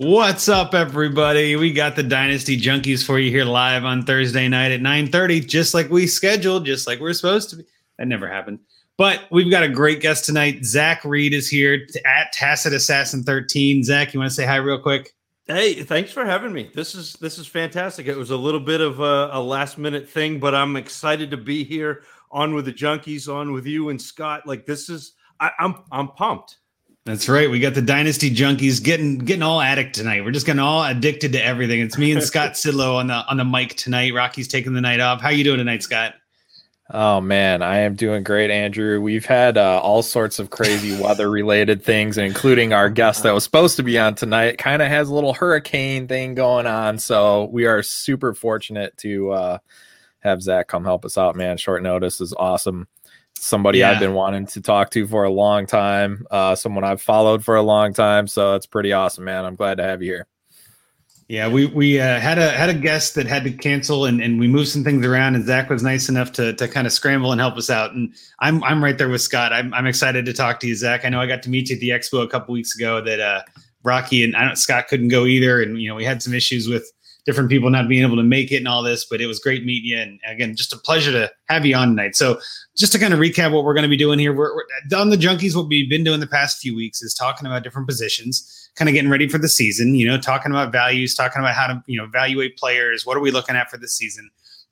What's up, everybody? We got the Dynasty Junkies for you here live on Thursday night at 9:30, just like we scheduled, just like we're supposed to be. That never happened. But we've got a great guest tonight. Zach Reed is here at Tacit Assassin 13. Zach, you want to say hi real quick? Hey, thanks for having me. This is this is fantastic. It was a little bit of a, a last minute thing, but I'm excited to be here on with the Junkies, on with you and Scott. Like this is I, I'm I'm pumped. That's right. We got the Dynasty Junkies getting getting all addict tonight. We're just getting all addicted to everything. It's me and Scott Sidlow on the on the mic tonight. Rocky's taking the night off. How you doing tonight, Scott? Oh man, I am doing great, Andrew. We've had uh, all sorts of crazy weather related things, including our guest that was supposed to be on tonight. Kind of has a little hurricane thing going on, so we are super fortunate to uh, have Zach come help us out. Man, short notice is awesome somebody yeah. I've been wanting to talk to for a long time, uh, someone I've followed for a long time. So it's pretty awesome, man. I'm glad to have you here. Yeah, we we uh, had a had a guest that had to cancel, and, and we moved some things around. And Zach was nice enough to to kind of scramble and help us out. And I'm I'm right there with Scott. I'm I'm excited to talk to you, Zach. I know I got to meet you at the expo a couple weeks ago. That uh, Rocky and I don't Scott couldn't go either, and you know we had some issues with different people not being able to make it and all this, but it was great meeting you. And again, just a pleasure to have you on tonight. So, just to kind of recap what we're going to be doing here, we're, we're on the Junkies. What we've been doing the past few weeks is talking about different positions, kind of getting ready for the season. You know, talking about values, talking about how to you know evaluate players. What are we looking at for the season?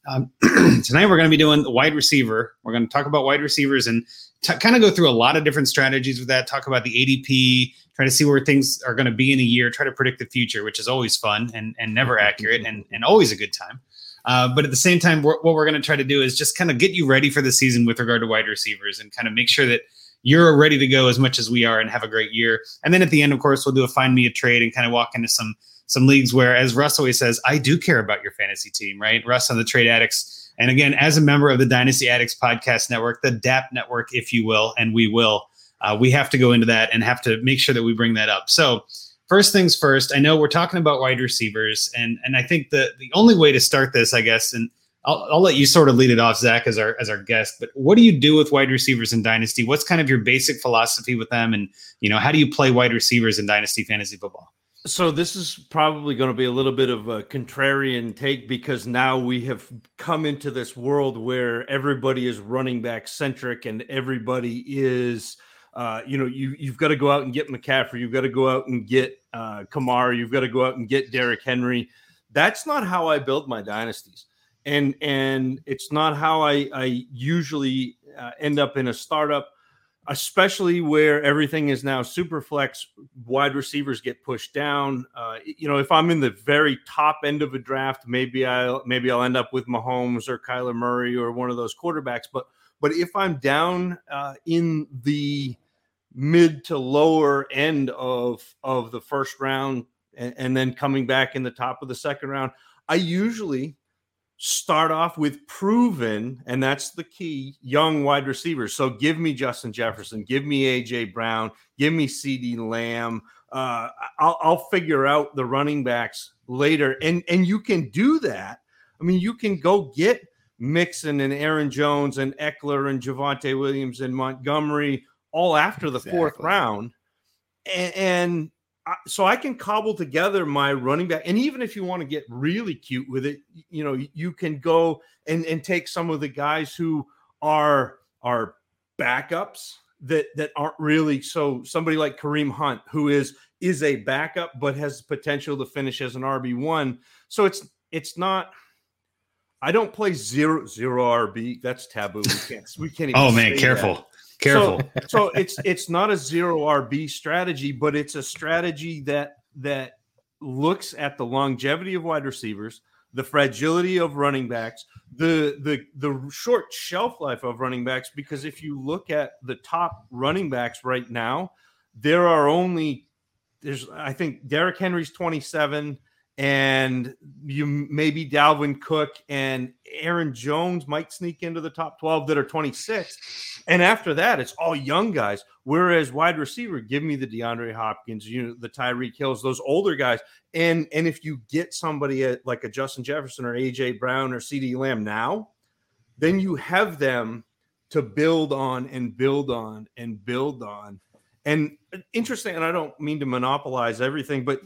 Um, tonight we're going to be doing the wide receiver. We're going to talk about wide receivers and t- kind of go through a lot of different strategies with that. Talk about the ADP, try to see where things are going to be in a year, try to predict the future, which is always fun and, and never accurate and, and always a good time. Uh, but at the same time, we're, what we're going to try to do is just kind of get you ready for the season with regard to wide receivers and kind of make sure that you're ready to go as much as we are and have a great year. And then at the end, of course, we'll do a find me a trade and kind of walk into some some leagues where, as Russ always says, I do care about your fantasy team, right? Russ on the Trade Addicts. And again, as a member of the Dynasty Addicts podcast network, the DAP network, if you will, and we will, uh, we have to go into that and have to make sure that we bring that up. So, first things first, I know we're talking about wide receivers, and and I think the the only way to start this, I guess, and I'll, I'll let you sort of lead it off, Zach, as our as our guest. But what do you do with wide receivers in Dynasty? What's kind of your basic philosophy with them, and you know how do you play wide receivers in Dynasty fantasy football? So this is probably going to be a little bit of a contrarian take because now we have come into this world where everybody is running back centric and everybody is uh, you know, you you've got to go out and get McCaffrey, you've got to go out and get uh, Kamara, you've got to go out and get Derrick Henry. That's not how I build my dynasties, and and it's not how I I usually uh, end up in a startup, especially where everything is now super flex. Wide receivers get pushed down. Uh, you know, if I'm in the very top end of a draft, maybe I maybe I'll end up with Mahomes or Kyler Murray or one of those quarterbacks, but but if I'm down uh, in the mid to lower end of of the first round and, and, then coming back in the top of the second round. I usually start off with proven and that's the key young wide receivers. So give me justin jefferson give me aj brown give me CeeDee Lamb. Uh, I'll, I'll figure out the running backs later and and you can do that. I mean you can go get Mixon and Aaron Jones and Ekeler and Javonte Williams and Montgomery all after the exactly. fourth round. And, and I, so I can cobble together my running back. And even if you want to get really cute with it, you know, you can go and, and take some of the guys who are are backups that that aren't really so somebody like Kareem Hunt, who is is a backup but has potential to finish as an RB1. So it's it's not I don't play zero zero RB. That's taboo. We can't we can't Oh man, careful. That. Careful. So, so it's it's not a zero RB strategy, but it's a strategy that that looks at the longevity of wide receivers, the fragility of running backs, the the the short shelf life of running backs. Because if you look at the top running backs right now, there are only there's I think Derrick Henry's 27 and you maybe Dalvin Cook and Aaron Jones might sneak into the top 12 that are 26. And after that, it's all young guys. Whereas wide receiver, give me the DeAndre Hopkins, you know, the Tyreek Hills, those older guys. And and if you get somebody at, like a Justin Jefferson or AJ Brown or CeeDee Lamb now, then you have them to build on and build on and build on. And uh, interesting, and I don't mean to monopolize everything, but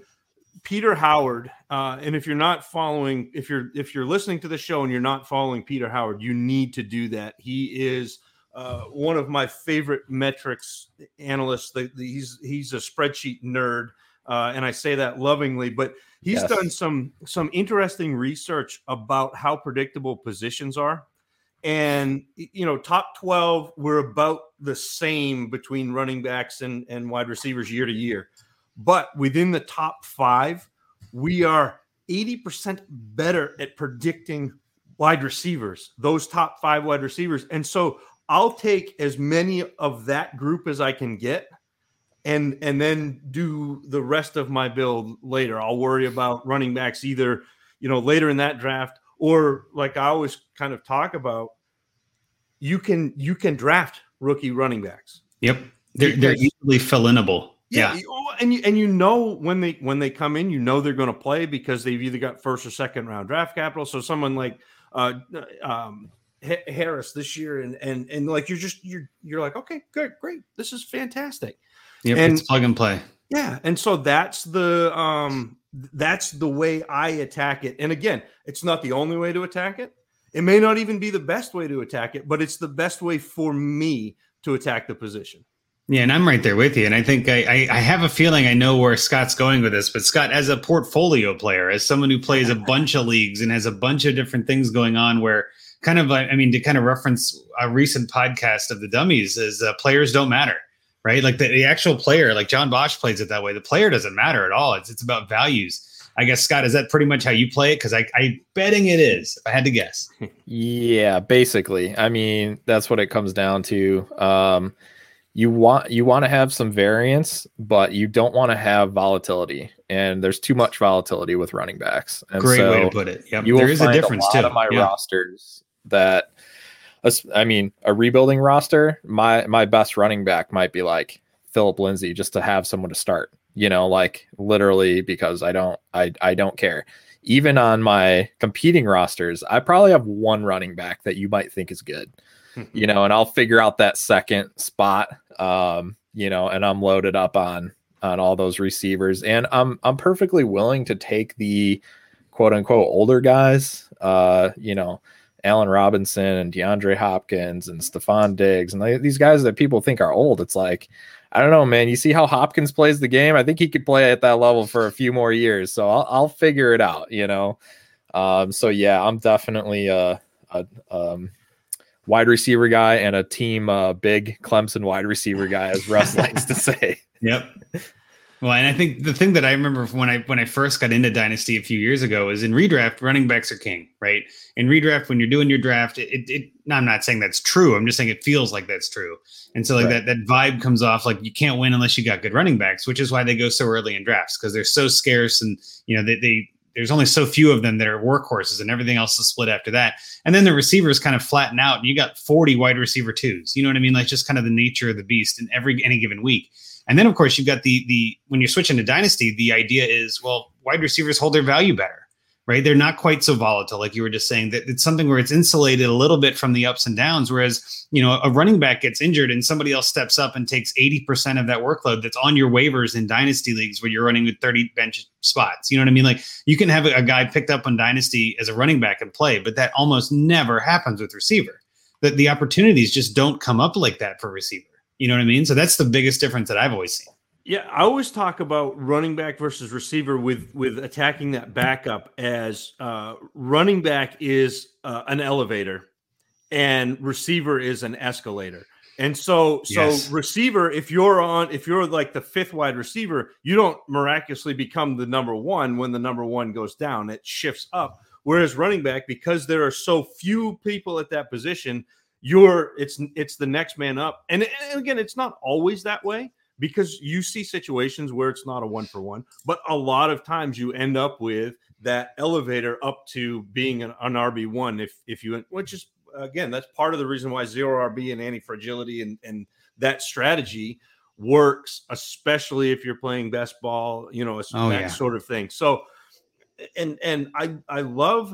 Peter Howard, uh, and if you're not following, if you're if you're listening to the show and you're not following Peter Howard, you need to do that. He is uh, one of my favorite metrics analysts. The, the, he's he's a spreadsheet nerd, uh, and I say that lovingly. But he's yes. done some some interesting research about how predictable positions are. And you know, top twelve, we're about the same between running backs and, and wide receivers year to year. But within the top five, we are 80% better at predicting wide receivers, those top five wide receivers. And so I'll take as many of that group as I can get and and then do the rest of my build later. I'll worry about running backs either, you know, later in that draft or like I always kind of talk about you can you can draft rookie running backs. Yep. They're, they're easily fill inable. Yeah, yeah. Oh, and you and you know when they when they come in, you know they're going to play because they've either got first or second round draft capital. So someone like uh, um, Harris this year, and and and like you're just you're you're like okay, good, great, this is fantastic. Yeah, it's plug and play. Yeah, and so that's the um that's the way I attack it. And again, it's not the only way to attack it. It may not even be the best way to attack it, but it's the best way for me to attack the position. Yeah, and I'm right there with you. And I think I, I, I, have a feeling I know where Scott's going with this. But Scott, as a portfolio player, as someone who plays a bunch of leagues and has a bunch of different things going on, where kind of, I mean, to kind of reference a recent podcast of the dummies, is uh, players don't matter, right? Like the, the actual player, like John Bosch plays it that way. The player doesn't matter at all. It's it's about values. I guess Scott, is that pretty much how you play it? Because I, I betting it is. If I had to guess. yeah, basically. I mean, that's what it comes down to. Um, you want you want to have some variance, but you don't want to have volatility. And there's too much volatility with running backs. And Great so way to put it. Yeah, there is a difference a too. Of my rosters that, I mean, a rebuilding roster. My my best running back might be like Phillip Lindsay, just to have someone to start. You know, like literally because I don't I I don't care. Even on my competing rosters, I probably have one running back that you might think is good you know, and I'll figure out that second spot, um, you know, and I'm loaded up on on all those receivers, and I'm I'm perfectly willing to take the quote unquote older guys, uh, you know, Allen Robinson and DeAndre Hopkins and Stefon Diggs and these guys that people think are old. It's like, I don't know, man. You see how Hopkins plays the game? I think he could play at that level for a few more years. So I'll, I'll figure it out, you know. Um, so yeah, I'm definitely a, a um, wide receiver guy and a team uh, big Clemson wide receiver guy, as Russ likes to say. Yep. Well, and I think the thing that I remember when I when I first got into Dynasty a few years ago is in redraft, running backs are king, right? In redraft, when you're doing your draft, it, it, it no, I'm not saying that's true. I'm just saying it feels like that's true. And so like right. that that vibe comes off like you can't win unless you got good running backs, which is why they go so early in drafts because they're so scarce and you know they, they there's only so few of them that are workhorses and everything else is split after that. And then the receivers kind of flatten out and you got 40 wide receiver twos. You know what I mean? Like just kind of the nature of the beast in every any given week. And then of course you've got the the when you're switching to dynasty, the idea is well, wide receivers hold their value better right? They're not quite so volatile, like you were just saying. That it's something where it's insulated a little bit from the ups and downs. Whereas, you know, a running back gets injured and somebody else steps up and takes 80% of that workload that's on your waivers in dynasty leagues where you're running with 30 bench spots. You know what I mean? Like you can have a, guy picked up on dynasty as a running back and play, but that almost never happens with receiver. That the opportunities just don't come up like that for receiver. You know what I mean? So that's the biggest difference that I've always seen. Yeah, I always talk about running back versus receiver with with attacking that backup as uh, running back is uh, an elevator and receiver is an escalator. And so, so yes. receiver, if you're on, if you're like the fifth wide receiver, you don't miraculously become the number one when the number one goes down. It shifts up. Whereas running back, because there are so few people at that position, you're it's it's the next man up. And, and again, it's not always that way because you see situations where it's not a one for one, but a lot of times you end up with that elevator up to being an, an RB one if if you which is again, that's part of the reason why zero RB and anti fragility and, and that strategy works, especially if you're playing best ball, you know, oh, that yeah. sort of thing. So, and and I I love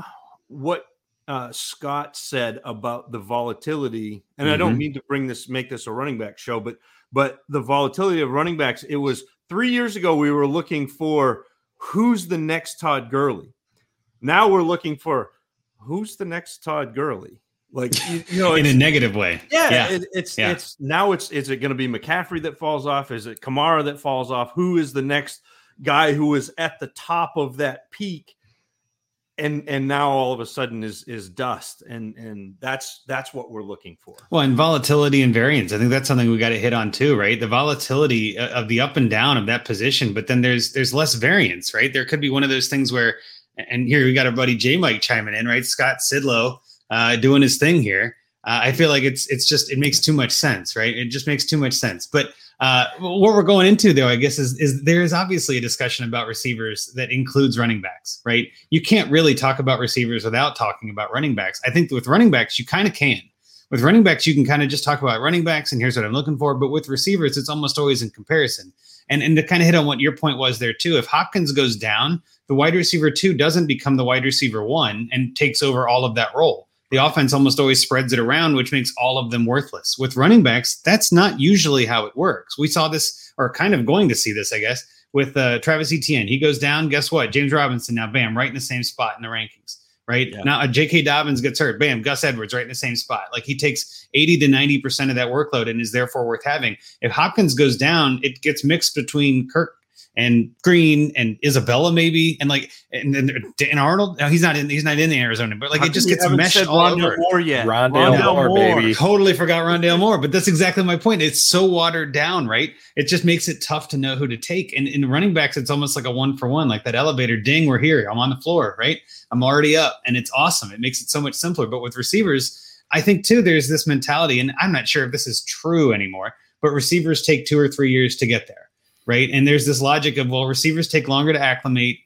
what uh, Scott said about the volatility, and mm-hmm. I don't mm-hmm. mean to bring this make this a running back show, but but the volatility of running backs. It was three years ago we were looking for who's the next Todd Gurley. Now we're looking for who's the next Todd Gurley like you, you know in a negative way yeah, yeah. It, it's yeah. it's now it's is it going to be mccaffrey that falls off is it kamara that falls off who is the next guy who is at the top of that peak and and now all of a sudden is is dust. And and that's that's what we're looking for. Well and volatility and variance i think that's something we got to hit on too right? The volatility of the up and down of that position but then there's there's less variance right? There could be one of those things where and here we got our buddy j mike chiming in right? Scott sidlow uh, doing his thing here. Uh, I feel like it's it's just it makes too much sense, right? It just makes too much sense. But uh, what we're going into though, I guess, is is there is obviously a discussion about receivers that includes running backs, right? You can't really talk about receivers without talking about running backs. I think with running backs, you kind of can. With running backs, you can kind of just talk about running backs and here's what I'm looking for. But with receivers, it's almost always in comparison. And and to kind of hit on what your point was there too, if Hopkins goes down, the wide receiver two doesn't become the wide receiver one and takes over all of that role the offense almost always spreads it around, which makes all of them worthless. With running backs, that's not usually how it works. We saw this, or kind of going to see this, I guess, with uh, Travis Etienne. He goes down. Guess what? James Robinson now, bam, right in the same spot in the rankings. Right yeah. now, uh, J.K. Dobbins gets hurt. Bam, Gus Edwards right in the same spot. Like he takes 80 to 90 percent of that workload and is therefore worth having. If Hopkins goes down, it gets mixed between Kirk and Green and Isabella maybe and like and then Dan Arnold. No, he's not in. He's not in the Arizona, but like How it just gets meshed all Rondale over. Moore yet? Rondale, Rondale Moore, Moore, baby. Totally forgot Rondale Moore, but that's exactly my point. It's so watered down, right? It just makes it tough to know who to take. And in running backs, it's almost like a one for one, like that elevator. Ding, we're here. I'm on the floor, right? I'm already up, and it's awesome. It makes it so much simpler. But with receivers. I think too, there's this mentality, and I'm not sure if this is true anymore, but receivers take two or three years to get there right? And there's this logic of well, receivers take longer to acclimate.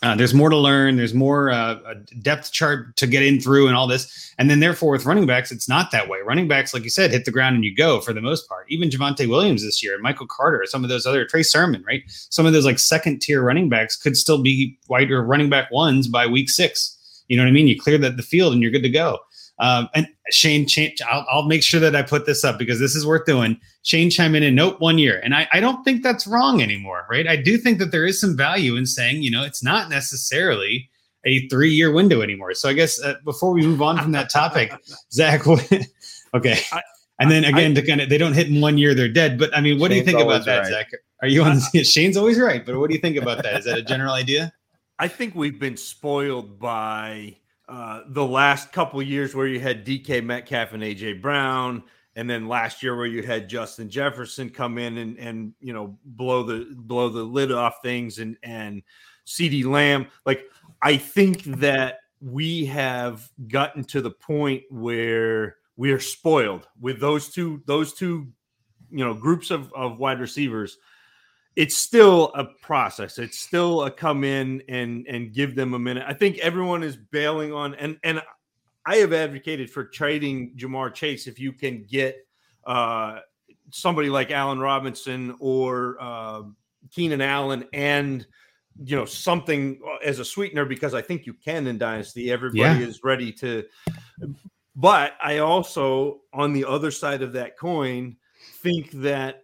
Uh, there's more to learn. There's more uh, depth chart to get in through, and all this. And then, therefore, with running backs, it's not that way. Running backs, like you said, hit the ground and you go for the most part. Even Javonte Williams this year, Michael Carter, some of those other Trey Sermon, right? Some of those like second tier running backs could still be wide or running back ones by week six. You know what I mean? You clear the, the field and you're good to go. Um, and Shane, Shane I'll, I'll, make sure that I put this up because this is worth doing. Shane chiming in, and nope, one year. And I, I don't think that's wrong anymore, right? I do think that there is some value in saying, you know, it's not necessarily a three year window anymore. So I guess uh, before we move on from that topic, Zach, okay. and then again, I, to kind of, they don't hit in one year, they're dead. But I mean, what Shane's do you think about that, right. Zach? Are you on? Shane's always right, but what do you think about that? Is that a general idea? I think we've been spoiled by uh, the last couple years where you had DK Metcalf and AJ Brown, and then last year where you had Justin Jefferson come in and and you know blow the blow the lid off things and and CeeDee Lamb. Like I think that we have gotten to the point where we are spoiled with those two those two you know groups of, of wide receivers it's still a process. It's still a come in and and give them a minute. I think everyone is bailing on and and I have advocated for trading Ja'Marr Chase if you can get uh, somebody like Allen Robinson or uh, Keenan Allen and you know something as a sweetener because I think you can in Dynasty. Everybody yeah. is ready to. But I also, on the other side of that coin, think that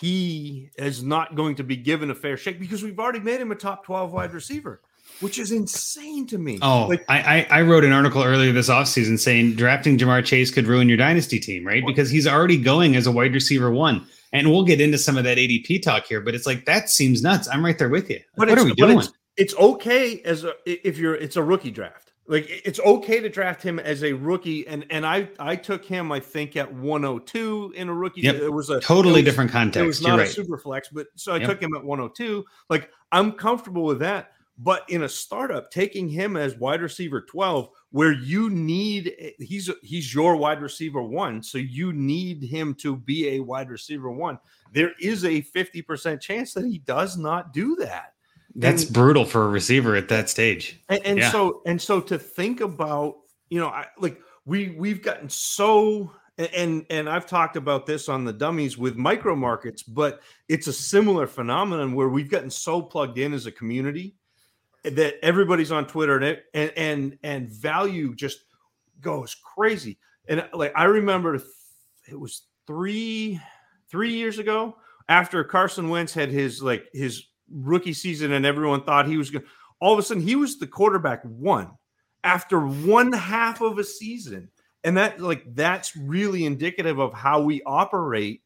he is not going to be given a fair shake because we've already made him a top 12 wide receiver, which is insane to me. Oh, like, I, I wrote an article earlier this offseason saying drafting Ja'Marr Chase could ruin your dynasty team, right? Because he's already going as a wide receiver one. And we'll get into some of that ADP talk here, but it's like that seems nuts. I'm right there with you. But what are we doing? It's, it's okay as a, if you're it's a rookie draft. Like it's okay to draft him as a rookie, and and I I took him I think at 102 in a rookie. Yep. It was a totally was, different context. It was You're not right. a super flex, but so I Yep. took him at 102. Like I'm comfortable with that. But in a startup, taking him as wide receiver 12, where you need eh, he's he's your wide receiver one, so you need him to be a wide receiver one. There is a 50% chance that he does not do that. That's and- brutal for a receiver at that stage. And, and Yeah. so and so to think about, you know, I like we we've gotten so and and I've talked about this on the dummies with micro markets, but it's a similar phenomenon where we've gotten so plugged in as a community that everybody's on Twitter and it, and and and value just goes crazy. And like I remember it was 3 3 years ago after Carson Wentz had his like his rookie season and everyone thought he was going all of a sudden he was the quarterback one after one half of a season. And that like that's really indicative of how we operate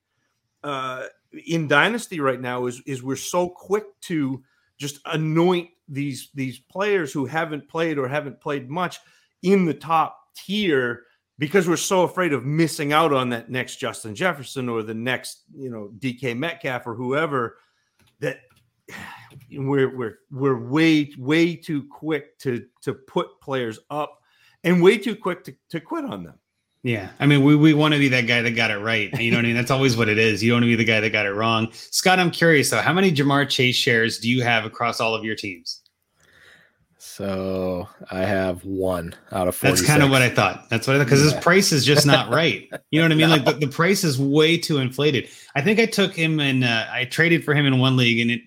uh in dynasty right now is is we're so quick to just anoint these these players who haven't played or haven't played much in the top tier because we're so afraid of missing out on that next Justin Jefferson or the next you know DK Metcalf or whoever that we're we're we're way way too quick to to put players up and way too quick to, to quit on them. Yeah. I mean, we, we want to be that guy that got it right. You know what I mean? That's always what it is. You don't want to be the guy that got it wrong. Scott, I'm curious though, how many Ja'Marr Chase shares do you have across all of your teams? So I have one out of 46. That's kind of what I thought. That's what I thought because Yeah. his price is just not right. You know what I mean? No. Like the, the price is way too inflated. I think I took him and uh, I traded for him in one league, and it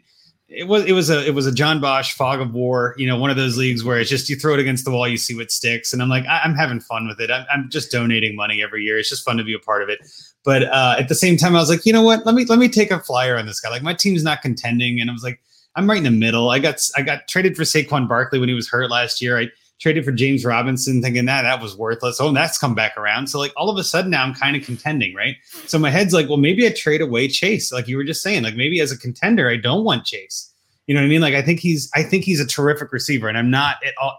it was it was a it was a John Bosch fog of war. You know, one of those leagues where it's just you throw it against the wall, you see what sticks, and I'm like I, I'm having fun with it. I'm, I'm just donating money every year. It's just fun to be a part of it. But uh, at the same time, I was like, you know what? Let me let me take a flyer on this guy. Like my team's not contending, and I was like, I'm right in the middle. I got I got traded for Saquon Barkley when he was hurt last year. I traded for James Robinson, thinking that that was worthless. Oh, and that's come back around. So like all of a sudden now I'm kind of contending, right? So my head's like, well, maybe I trade away Chase, like you were just saying. Like maybe as a contender, I don't want Chase. You know what I mean? Like I think he's I think he's a terrific receiver, and I'm not at all.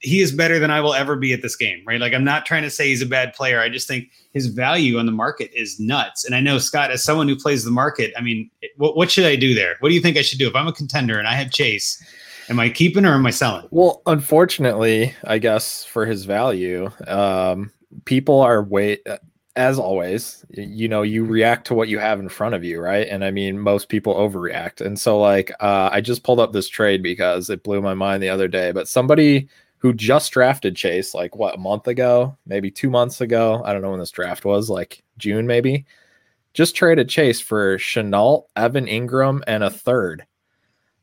He is better than I will ever be at this game, right? Like I'm not trying to say he's a bad player. I just think his value on the market is nuts. And I know Scott, as someone who plays the market, I mean, what what should I do there? What do you think I should do if I'm a contender and I have Chase? Am I keeping or am I selling? Well, unfortunately, I guess for his value, um, people are way as always. You know, you react to what you have in front of you, right? And I mean, most people overreact. And so, like, uh, I just pulled up this trade because it blew my mind the other day. But somebody who just drafted Chase, like what a month ago, maybe two months ago, I don't know when this draft was, like June maybe, just traded Chase for Shenault, Evan Engram, and a third.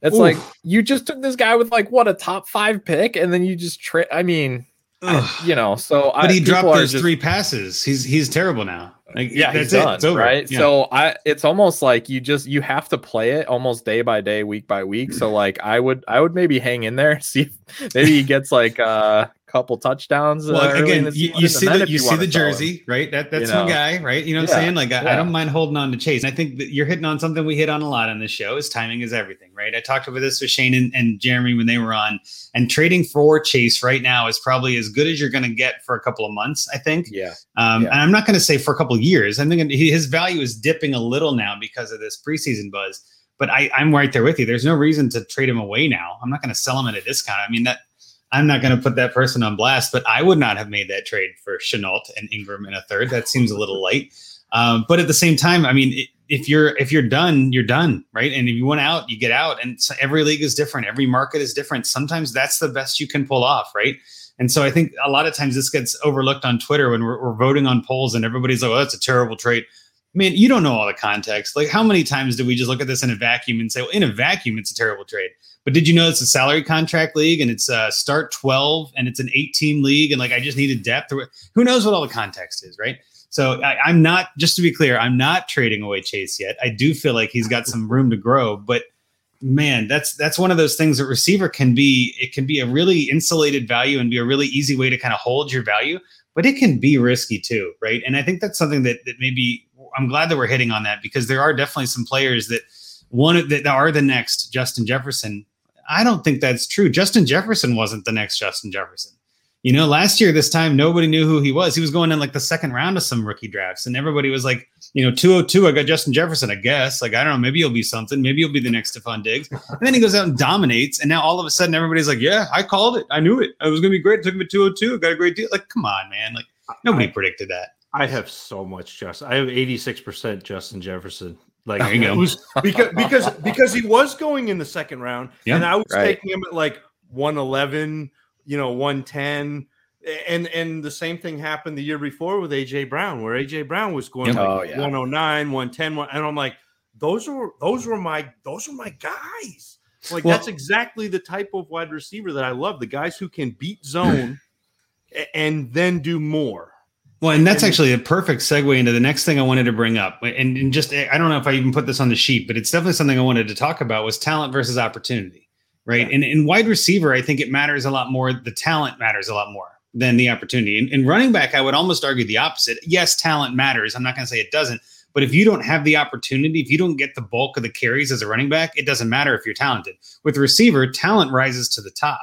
It's Oof. like you just took this guy with like what a top five pick, and then you just trade. I mean, I- you know, so I, But he dropped those just- three passes. He's he's terrible now. Uh, like Yeah, that's he's it. It's over. right? Yeah. So I, it's almost like you just you have to play it almost day by day, week by week. So like I would I would maybe hang in there, see maybe he gets like a couple touchdowns. uh, Well, again, you, you see the if you see the sell him. jersey, right? That that's You my know. guy, right? You know what Yeah, I'm saying? Like I, I don't mind holding on to Chase. And I think that you're hitting on something we hit on a lot on this show is timing is everything, right? I talked about this with Shane and, and Jeremy when they were on, and trading for Chase right now is probably as good as you're going to get for a couple of months. I think. Yeah, Um, Yeah. And I'm not going to say for a couple of years. I'm thinking his value is dipping a little now because of this preseason buzz. But I, I'm right there with you. There's no reason to trade him away now. I'm not going to sell him at a discount. I mean that I'm not going to put that person on blast, but I would not have made that trade for Shenault and Engram in a third. That seems a little light. Um, but at the same time, I mean, if you're if you're done, you're done, right? And if you want out, you get out. And so every league is different. Every market is different. Sometimes that's the best you can pull off, right? And so I think a lot of times this gets overlooked on Twitter when we're, we're voting on polls and everybody's like, "Oh, that's a terrible trade." Man, you don't know all the context. Like, how many times do we just look at this in a vacuum and say, "Well, in a vacuum, it's a terrible trade"? But did you know it's a salary contract league and it's uh, start twelve and it's an eighteen league and like I just needed depth? Or who knows what all the context is, right? So I, I'm not. Just to be clear, I'm not trading away Chase yet. I do feel like he's got some room to grow, but man, that's that's one of those things that receiver can be. It can be a really insulated value and be a really easy way to kind of hold your value, but it can be risky too, right? And I think that's something that that maybe I'm glad that we're hitting on that because there are definitely some players that one that are the next Justin Jefferson. I don't think that's true. Justin Jefferson wasn't the next Justin Jefferson. You know, last year this time nobody knew who he was. He was going in like the second round of some rookie drafts, and everybody was like, you know, 202, I got Justin Jefferson, I guess. Like, I don't know, maybe he'll be something. Maybe he'll be the next Stefon Diggs. And then he goes out and dominates. And now all of a sudden everybody's like, yeah, I called it. I knew it. It was going to be great. took him at 202. Got a great deal. Like, come on, man. Like, nobody I, predicted that. I have so much Justin. I have 86% Justin Jefferson. Like it was because because because he was going in the second round, yeah, and I was right. taking him at like 111, you know, 110 and and the same thing happened the year before with AJ Brown, where AJ Brown was going like oh, yeah. 109, 110, and I'm like, those were those were my those were my guys. Like well, that's exactly the type of wide receiver that I love. The guys who can beat zone and then do more. Well, and that's actually a perfect segue into the next thing I wanted to bring up. And, and just I don't know if I even put this on the sheet, but it's definitely something I wanted to talk about was talent versus opportunity. Right. Yeah. And in wide receiver, I think it matters a lot more. The talent matters a lot more than the opportunity. And, in running back, I would almost argue the opposite. Yes, talent matters. I'm not going to say it doesn't. But if you don't have the opportunity, if you don't get the bulk of the carries as a running back, it doesn't matter if you're talented. With receiver, talent rises to the top.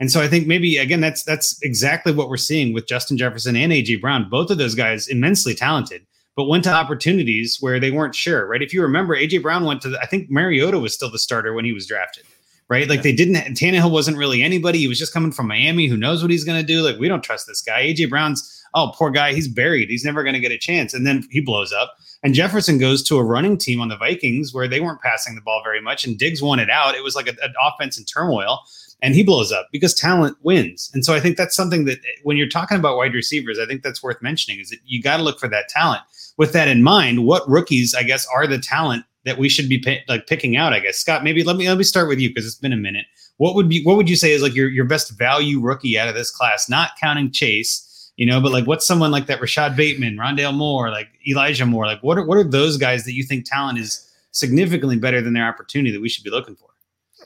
And so I think maybe again that's that's exactly what we're seeing with Justin Jefferson and AJ Brown. Both of those guys immensely talented, but went to opportunities where they weren't sure, right? If you remember, AJ Brown went to the, I think Mariota was still the starter when he was drafted right? Like yeah. they didn't. Tannehill wasn't really anybody. He was just coming from Miami. Who knows what he's going to do? Like we don't trust this guy. AJ Brown's oh poor guy. He's buried. He's never going to get a chance. And then he blows up. And Jefferson goes to a running team on the Vikings where they weren't passing the ball very much, and Diggs won it out. It was like an offense in turmoil. And he blows up because talent wins. And so I think that's something that when you're talking about wide receivers, I think that's worth mentioning is that you got to look for that talent. With that in mind, what rookies, I guess, are the talent that we should be pay, like picking out? I guess Scott, maybe let me let me start with you because it's been a minute. What would be what would you say is like your your best value rookie out of this class? Not counting Chase, you know, but like what's someone like that Rashod Bateman, Rondale Moore, like Elijah Moore, like what are what are those guys that you think talent is significantly better than their opportunity that we should be looking for?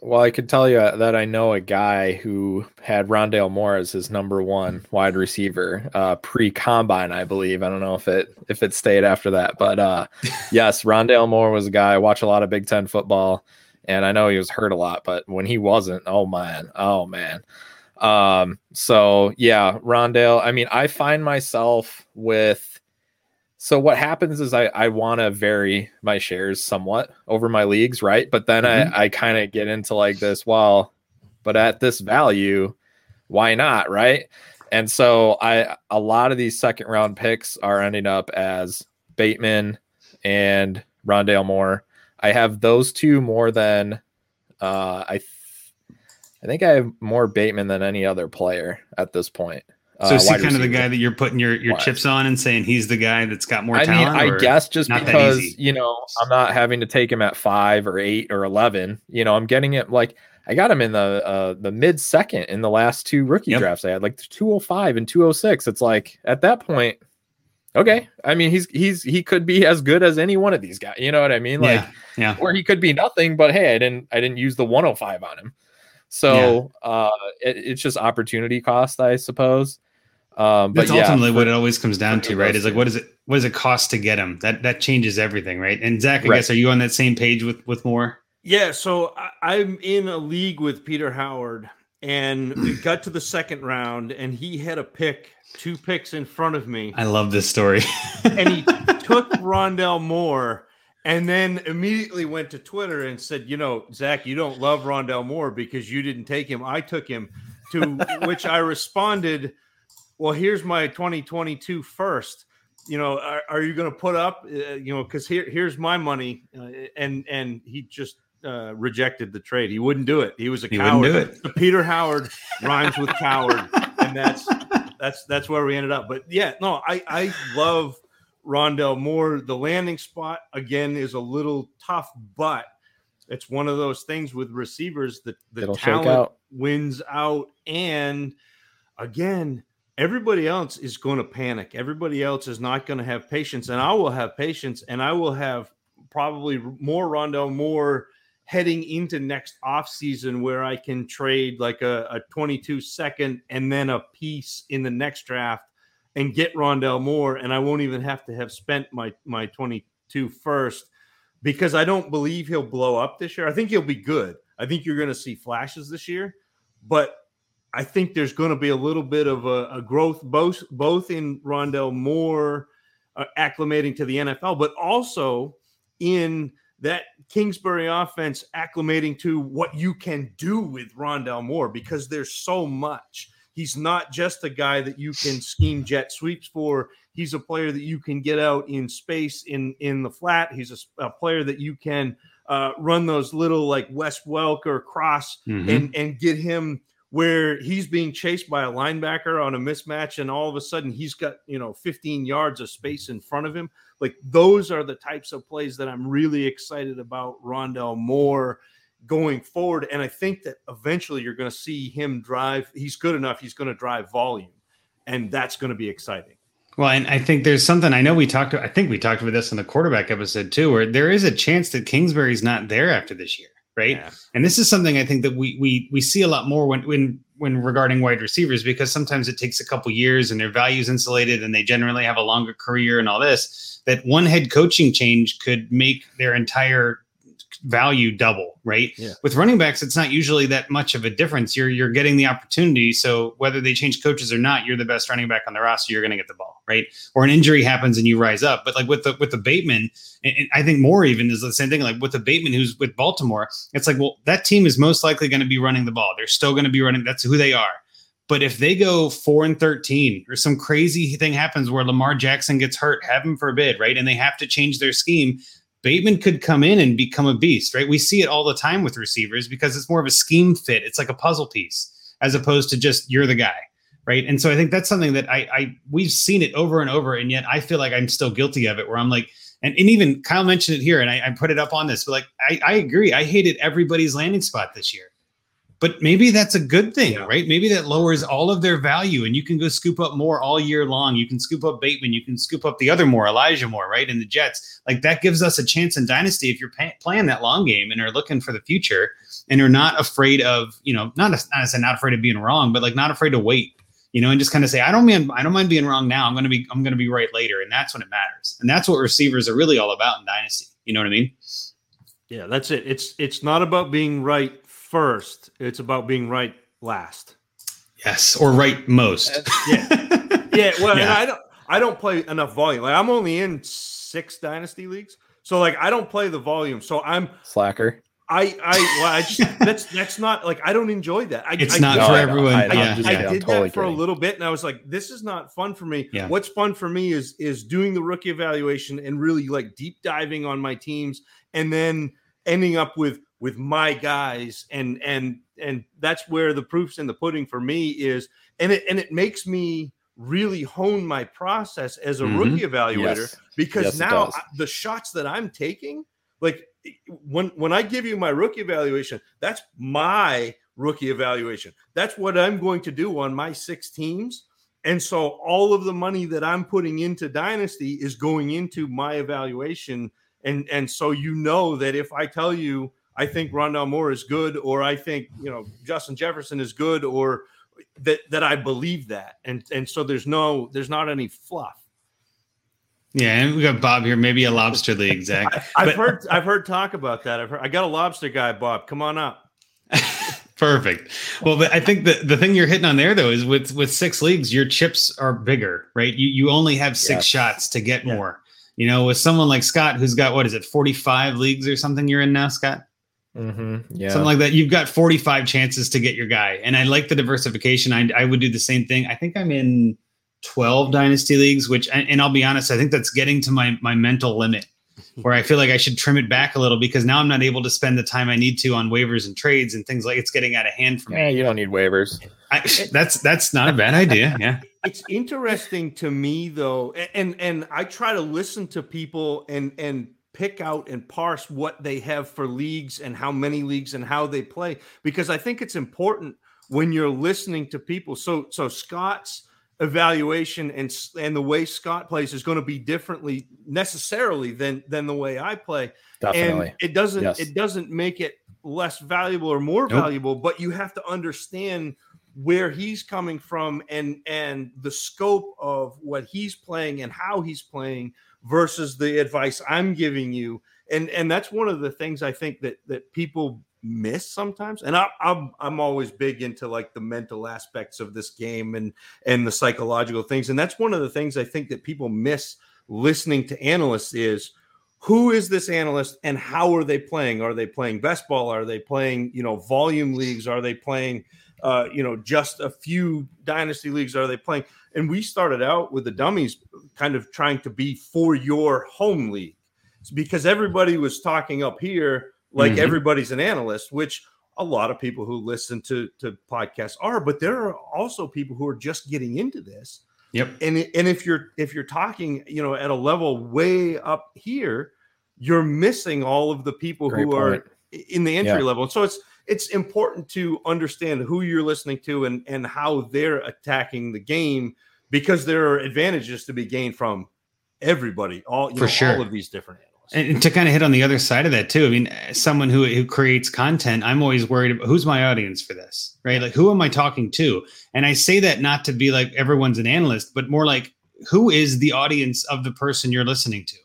Well, I could tell you that I know a guy who had Rondale Moore as his number one wide receiver uh, pre combine, I believe. I don't know if it if it stayed after that, but uh, yes, Rondale Moore was a guy. I watch a lot of Big Ten football, and I know he was hurt a lot, but when he wasn't, oh man, oh man. Um, so yeah, Rondale. I mean, I find myself with so what happens is I, I want to vary my shares somewhat over my leagues, right? But then mm-hmm. I, I kind of get into like this, well, but at this value, why not, right? And so I a lot of these second round picks are ending up as Bateman and Rondale Moore. I have those two more than uh, I th- I think I have more Bateman than any other player at this point. So is he kind of the guy that you're putting your, your chips on and saying he's the guy that's got more I talent? Mean, I guess just because you know I'm not having to take him at five or eight or eleven. You know, I'm getting it like I got him in the uh, the mid second in the last two rookie yep. drafts I had, like 205 and 206. It's like at that point, okay. I mean, he's he's he could be as good as any one of these guys. You know what I mean? Like, yeah, yeah. Or he could be nothing. But hey, I didn't I didn't use the 105 on him. So yeah. uh, it, it's just opportunity cost, I suppose. Um, but That's yeah, ultimately for, what it always comes down to, right? Is like what is it? What does it cost to get them? That that changes everything, right? And Zach, I right. guess are you on that same page with with more? Yeah. So I, am in a league with Peter Howard, and we got to the second round, and he had a pick, two picks in front of me. I love this story. and he took Rondale Moore. And then immediately went to Twitter and said, "You know, Zach, you don't love Rondale Moore because you didn't take him. I took him." To which I responded, well, here's my 2022 first. You know, are, are you going to put up? Uh, you know, because here here's my money, uh, and and he just uh, rejected the trade. He wouldn't do it. He was a he coward. So Peter Howard rhymes with coward, and that's that's that's where we ended up. But yeah, no, I I love Rondale Moore. The landing spot again is a little tough, but it's one of those things with receivers that the It'll talent out. wins out, and again everybody else is going to panic. Everybody else is not going to have patience, and I will have patience, and I will have probably more Rondo, more heading into next off season where I can trade like a, a 22 second and then a piece in the next draft and get Rondale Moore, and I won't even have to have spent my my 22 first because I don't believe he'll blow up this year. I think he'll be good. I think you're going to see flashes this year, but I think there's going to be a little bit of a, a growth both both in Rondale Moore uh, acclimating to the NFL, but also in that Kingsbury offense acclimating to what you can do with Rondale Moore because there's so much. He's not just a guy that you can scheme jet sweeps for. He's a player that you can get out in space in in the flat. He's a, a player that you can uh, run those little like Wes Welker cross mm-hmm. and and get him where he's being chased by a linebacker on a mismatch and all of a sudden he's got you know 15 yards of space in front of him. Like those are the types of plays that i'm really excited about rondale moore going forward. And i think that eventually you're going to see him drive he's good enough he's going to drive volume and that's going to be exciting. Well, and I think there's something I know we talked. I think we talked about this in the quarterback episode too, where there is a chance that Kingsbury's not there after this year, right? Yeah. And this is something I think that we we we see a lot more when when when regarding wide receivers because sometimes it takes a couple years and their values insulated and they generally have a longer career and all this. That one head coaching change could make their entire value double, right? Yeah. With running backs, it's not usually that much of a difference. You're you're getting the opportunity. So whether they change coaches or not, you're the best running back on the roster. You're going to get the ball, right? Or an injury happens and you rise up. But like with the with the Bateman, and, I think more even is the same thing. Like with the Bateman who's with Baltimore, it's like well that team is most likely going to be running the ball. They're still going to be running. That's who they are. But if they go four and 13 or some crazy thing happens where Lamar Jackson gets hurt, heaven forbid, right? And they have to change their scheme, Bateman could come in and become a beast, right? We see it all the time with receivers because it's more of a scheme fit. It's like a puzzle piece as opposed to just you're the guy, right? And so I think that's something that I, I we've seen it over and over, and yet I feel like I'm still guilty of it. Where I'm like, and, and even Kyle mentioned it here, and I, I put it up on this, but like I, I agree, I hated everybody's landing spot this year but maybe that's a good thing, yeah. right? Maybe that lowers all of their value and you can go scoop up more all year long. You can scoop up Bateman, you can scoop up the other more, Elijah Moore, right? In the Jets. Like that gives us a chance in Dynasty if you're pay- playing that long game and are looking for the future and are not afraid of, you know, not, not, a, not afraid of being wrong, but like not afraid to wait, you know, and just kind of say, I don't mean, I don't mind being wrong now. I'm going to be, I'm to be right later. And that's when it matters. And that's what receivers are really all about in Dynasty. You know what I mean? Yeah, that's it. It's, it's not about being right first. It's about being right last. Yes, or right most. yeah, yeah. Well, yeah. I don't. I don't play enough volume. Like I'm only in six dynasty leagues, so like I don't play the volume. So I'm slacker. I I well, I just that's that's not like I don't enjoy that. I, it's I, not I, for everyone. I, yeah. I, did totally that for kidding. a little bit, and I was like, this is not fun for me. Yeah. What's fun for me is is doing the rookie evaluation and really like deep diving on my teams, and then ending up with with my guys and and and that's where the proof's in the pudding for me is and it and it makes me really hone my process as a mm-hmm. rookie evaluator yes. because yes, now I, the shots that I'm taking like when when I give you my rookie evaluation that's my rookie evaluation that's what I'm going to do on my six teams and so all of the money that I'm putting into dynasty is going into my evaluation and and so you know that if I tell you I think Rondale Moore is good, or I think you know Justin Jefferson is good, or that that I believe that, and and so there's no there's not any fluff. Yeah, and we got Bob here, maybe a lobster league, Zach. I, have heard I've heard talk about that. I've heard, I got a lobster guy, Bob. Come on up. Perfect. Well, but I think the, the thing you're hitting on there though is with with six leagues, your chips are bigger, right? You you only have six yes. shots to get yeah. more. You know, with someone like Scott who's got what is it, 45 leagues or something you're in now, Scott? Mm-hmm. Yeah. Something like that. You've got 45 chances to get your guy. And I like the diversification. I, I would do the same thing. I think I'm in 12 dynasty leagues, which, and, and I'll be honest, I think that's getting to my, my mental limit where I feel like I should trim it back a little because now I'm not able to spend the time I need to on waivers and trades and things like it's getting out of hand for me. Yeah, you don't need waivers. I, that's that's not a bad idea. Yeah. It's interesting to me though, and and I try to listen to people and and pick out and parse what they have for leagues and how many leagues and how they play because I think it's important when you're listening to people. So so Scott's evaluation and and the way Scott plays is going to be differently necessarily than than the way I play. Definitely. And it doesn't yes. it doesn't make it less valuable or more nope. valuable, but you have to understand where he's coming from and and the scope of what he's playing and how he's playing versus the advice I'm giving you. And and that's one of the things I think that that people miss sometimes. And I, I'm I'm always big into like the mental aspects of this game and and the psychological things. And that's one of the things I think that people miss listening to analysts is who is this analyst and how are they playing? Are they playing best ball? Are they playing, you know, volume leagues? Are they playing, uh, you know, just a few dynasty leagues? Are they playing? And we started out with the dummies kind of trying to be for your home league it's because everybody was talking up here like mm-hmm. everybody's an analyst, which a lot of people who listen to, to podcasts are, but there are also people who are just getting into this Yep. And and if you're if you're talking, you know, at a level way up here, you're missing all of the people Great who point. are in the entry yeah. level. So it's it's important to understand who you're listening to and and how they're attacking the game because there are advantages to be gained from everybody, all for know, sure. all of these different analysts. and to kind of hit on the other side of that too, I mean, someone who who creates content, I'm always worried about who's my audience for this, right? Like, who am I talking to? And I say that not to be like everyone's an analyst, but more like who is the audience of the person you're listening to?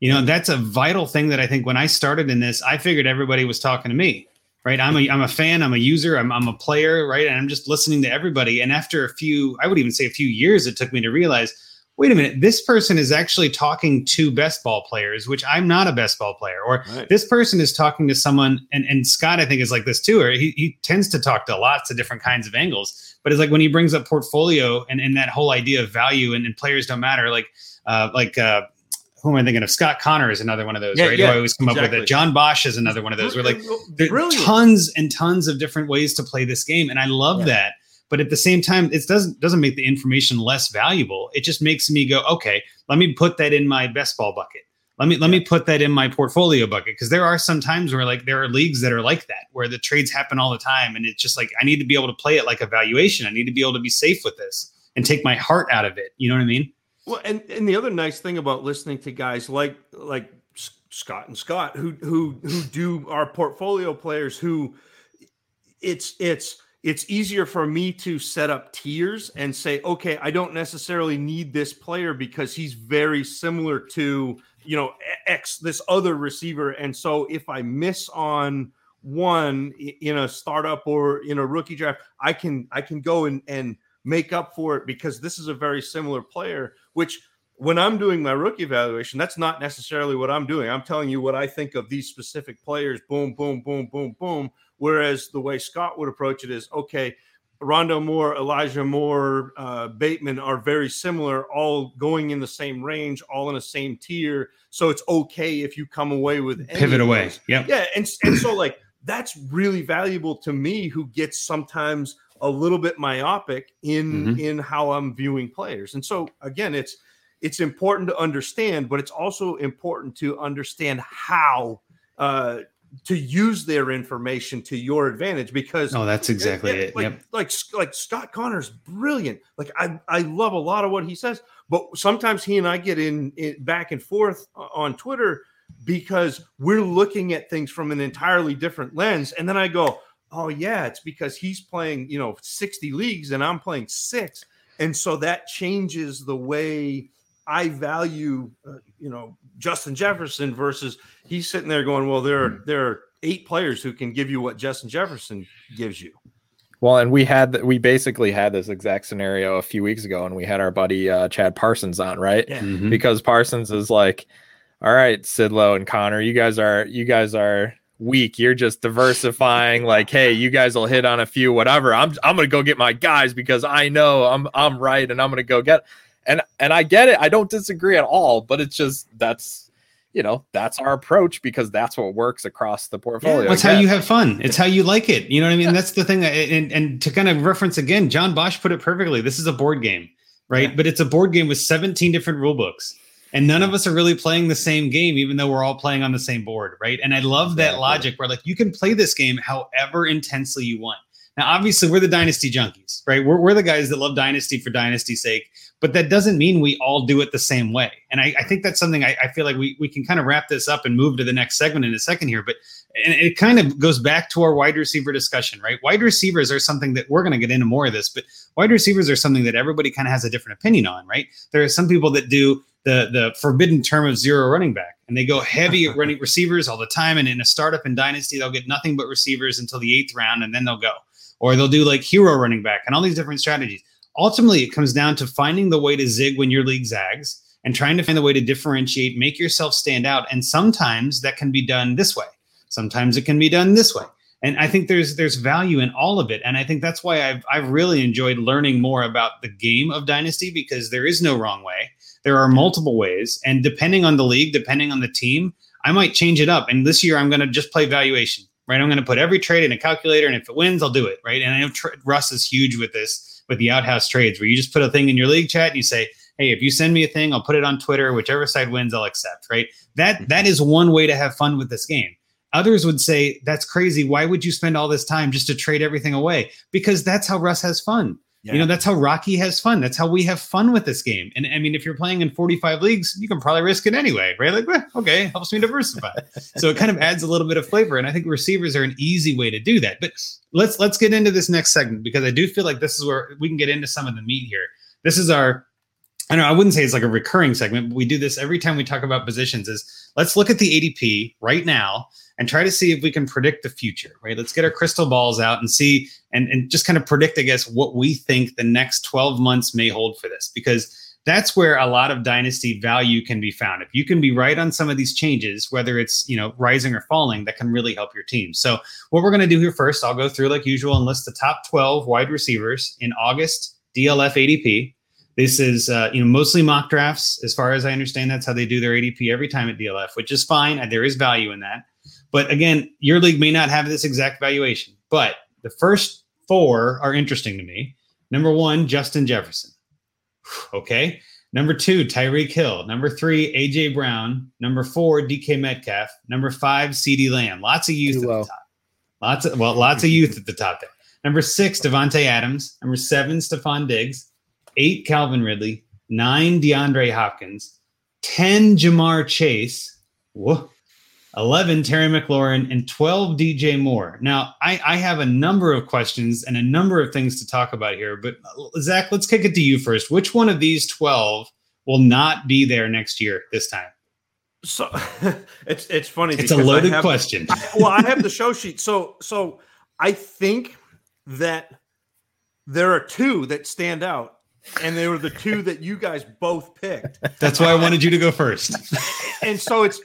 You know, that's a vital thing that I think when I started in this, I figured everybody was talking to me, right? I'm a I'm a fan, I'm a user, I'm I'm a player, right? And I'm just listening to everybody. And after a few, I would even say a few years, it took me to realize wait a minute, this person is actually talking to best ball players, which I'm not a best ball player. Or right. this person is talking to someone, and, and Scott, I think, is like this too, or he, he tends to talk to lots of different kinds of angles. But it's like when he brings up portfolio and, and that whole idea of value and, and players don't matter, like uh, like uh, who am I thinking of? Scott Connor is another one of those, yeah, right? Yeah, Who I always come exactly. up with it. John Bosch is another one of those. We're like, there are tons and tons of different ways to play this game, and I love yeah. that but at the same time it doesn't doesn't make the information less valuable it just makes me go okay let me put that in my best ball bucket let me let me put that in my portfolio bucket because there are some times where like there are leagues that are like that where the trades happen all the time and it's just like i need to be able to play it like a valuation i need to be able to be safe with this and take my heart out of it you know what i mean well and and the other nice thing about listening to guys like like scott and scott who who who do our portfolio players who it's it's it's easier for me to set up tiers and say, okay, I don't necessarily need this player because he's very similar to, you know, X, this other receiver. And so if I miss on one in a startup or in a rookie draft, I can I can go and, and make up for it because this is a very similar player, which when I'm doing my rookie evaluation, that's not necessarily what I'm doing. I'm telling you what I think of these specific players. Boom, boom, boom, boom, boom. Whereas the way Scott would approach it is okay, Rondale Moore, Elijah Moore, uh, Bateman are very similar, all going in the same range, all in the same tier. So it's okay if you come away with pivot away. Yeah. Yeah. And, and so, like, that's really valuable to me who gets sometimes a little bit myopic in mm-hmm. in how I'm viewing players. And so again, it's it's important to understand, but it's also important to understand how uh, to use their information to your advantage because oh that's exactly it, it, it. Like, yep. like like Scott Connor's brilliant like I I love a lot of what he says but sometimes he and I get in, in back and forth on Twitter because we're looking at things from an entirely different lens and then I go oh yeah it's because he's playing you know 60 leagues and I'm playing 6 and so that changes the way I value, uh, you know, Justin Jefferson versus he's sitting there going, well, there are there are eight players who can give you what Justin Jefferson gives you. Well, and we had we basically had this exact scenario a few weeks ago, and we had our buddy uh, Chad Parsons on, right? Yeah. Mm-hmm. Because Parsons is like, all right, Sidlow and Connor, you guys are you guys are weak. You're just diversifying. like, hey, you guys will hit on a few, whatever. I'm I'm gonna go get my guys because I know I'm I'm right, and I'm gonna go get and and I get it. I don't disagree at all, but it's just that's you know that's our approach because that's what works across the portfolio. Yeah, it's how you have fun. It's how you like it. You know what I mean? Yeah. That's the thing. And and to kind of reference again, John Bosch put it perfectly. This is a board game, right? Yeah. But it's a board game with 17 different rule books. And none of us are really playing the same game, even though we're all playing on the same board, right? And I love that logic where like you can play this game however intensely you want. Now, obviously, we're the dynasty junkies, right? We're, we're the guys that love dynasty for dynasty's sake, but that doesn't mean we all do it the same way. And I, I think that's something I, I, feel like we, we can kind of wrap this up and move to the next segment in a second here. But and it kind of goes back to our wide receiver discussion, right? Wide receivers are something that we're going to get into more of this, but wide receivers are something that everybody kind of has a different opinion on, right? There are some people that do the the forbidden term of zero running back, and they go heavy at running receivers all the time. And in a startup and dynasty, they'll get nothing but receivers until the eighth round, and then they'll go, or they'll do like hero running back and all these different strategies. Ultimately, it comes down to finding the way to zig when your league zags and trying to find the way to differentiate, make yourself stand out. And sometimes that can be done this way. Sometimes it can be done this way. And I think there's there's value in all of it. And I think that's why I've I've really enjoyed learning more about the game of Dynasty because there is no wrong way. There are multiple ways. And depending on the league, depending on the team, I might change it up. And this year I'm gonna just play valuation. Right. I'm gonna put every trade in a calculator, and if it wins, I'll do it. Right. And I know tr- Russ is huge with this with the outhouse trades where you just put a thing in your league chat and you say, hey, if you send me a thing, I'll put it on Twitter. Whichever side wins, I'll accept. Right. That mm-hmm. that is one way to have fun with this game. Others would say that's crazy. Why would you spend all this time just to trade everything away? Because that's how Russ has fun. Yeah. You know, that's how Rocky has fun. That's how we have fun with this game. And I mean, if you're playing in 45 leagues, you can probably risk it anyway, right? Like, well, okay, helps me diversify. so it kind of adds a little bit of flavor. And I think receivers are an easy way to do that. But let's let's get into this next segment because I do feel like this is where we can get into some of the meat here. This is our I know I wouldn't say it's like a recurring segment, but we do this every time we talk about positions. Is let's look at the ADP right now and try to see if we can predict the future. Right? Let's get our crystal balls out and see and and just kind of predict, I guess, what we think the next twelve months may hold for this because that's where a lot of dynasty value can be found. If you can be right on some of these changes, whether it's you know rising or falling, that can really help your team. So what we're going to do here first, I'll go through like usual and list the top 12 wide receivers in August DLF ADP. This is uh, you know mostly mock drafts, as far as I understand. That's how they do their ADP every time at DLF, which is fine. There is value in that. But again, your league may not have this exact valuation. But the first four are interesting to me. Number one, Justin Jefferson. Okay. Number two, Tyreek Hill. Number three, AJ Brown. Number four, DK Metcalf. Number five, CeeDee Lamb. Lots of youth Too at the top. Lots of well, lots of youth at the top there. Number six, Davante Adams. Number seven, Stefon Diggs eight Calvin Ridley, nine DeAndre Hopkins, 10 Ja'Marr Chase, whoa, 11 Terry McLaurin, and 12 DJ Moore. Now, I, I have a number of questions and a number of things to talk about here, but Zach, let's kick it to you first. Which one of these 12 will not be there next year this time? So it's it's funny. It's a loaded have, question. I, well, I have the show sheet. So so I think that there are two that stand out and they were the two that you guys both picked. That's why I wanted you to go first. and so it's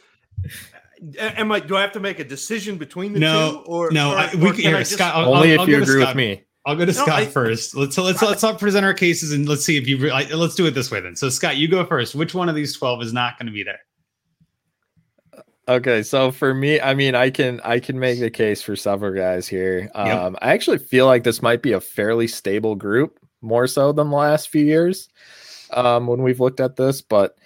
am I do I have to make a decision between the no, two or no? Or, I, we, can, here, just, Scott, I'll, only I'll, if you agree with me. I'll go to no, Scott I, first. Let's let's let's not present our cases and let's see if you. let's do it this way then. So Scott, you go first. Which one of these twelve is not going to be there? Okay, so for me, I mean, I can I can make the case for several guys here. Um, yep. I actually feel like this might be a fairly stable group more so than the last few years um, when we've looked at this. But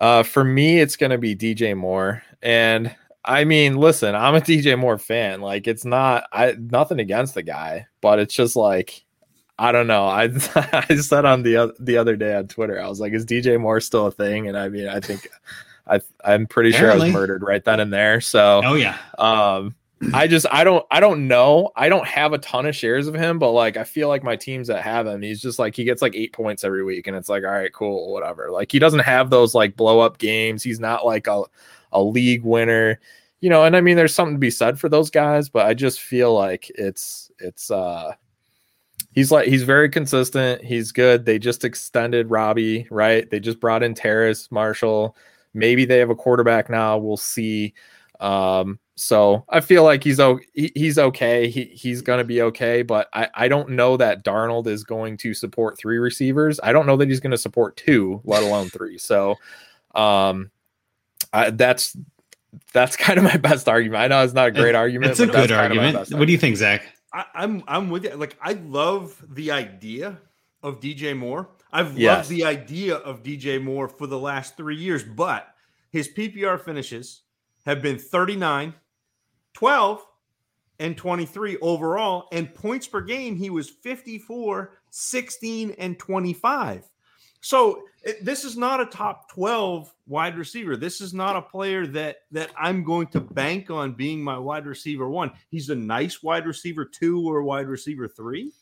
uh, for me, it's going to be DJ Moore. And I mean, listen, I'm a DJ Moore fan. Like, it's not I nothing against the guy, but it's just like I don't know. I I said on the the other day on Twitter, I was like, "Is DJ Moore still a thing?" And I mean, I think I I'm pretty Apparently. sure I was murdered right then and there. So, oh yeah. Um, I just I don't I don't know. I don't have a ton of shares of him, but like I feel like my teams that have him, he's just like he gets like eight points every week, and it's like all right, cool, whatever. Like he doesn't have those like blow up games. He's not like a a league winner, you know. And I mean, there's something to be said for those guys, but I just feel like it's it's uh he's like he's very consistent. He's good. They just extended Robbie, right? They just brought in Terrace Marshall. Maybe they have a quarterback now. We'll see. Um, so I feel like he's he's okay. He he's gonna be okay, but I, I don't know that Darnold is going to support three receivers. I don't know that he's going to support two, let alone three. So, um, I, that's that's kind of my best argument. I know it's not a great argument. It's a good argument. argument. What do you think, Zach? I, am I'm, I'm with you. Like I love the idea of DJ Moore. I've yes. loved the idea of DJ Moore for the last three years, but his PPR finishes have been 39, 12 and 23 overall. And points per game, he was 54, 16, and 25. So eh, this is not a top 12 wide receiver. This is not a player that that I'm going to bank on being my wide receiver one. He's a nice wide receiver two or wide receiver three.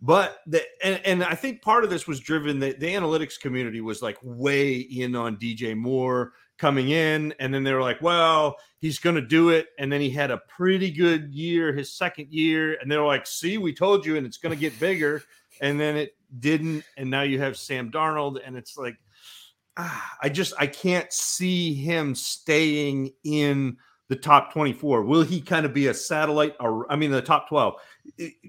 But the and, and I think part of this was driven that the analytics community was like way in on DJ Moore coming in, and then they were like, "Well, he's going to do it," and then he had a pretty good year, his second year, and they're like, "See, we told you, and it's going to get bigger," and then it didn't, and now you have Sam Darnold, and it's like, ah, I just I can't see him staying in the top 24. Will he kind of be a satellite? Or I mean, the top 12.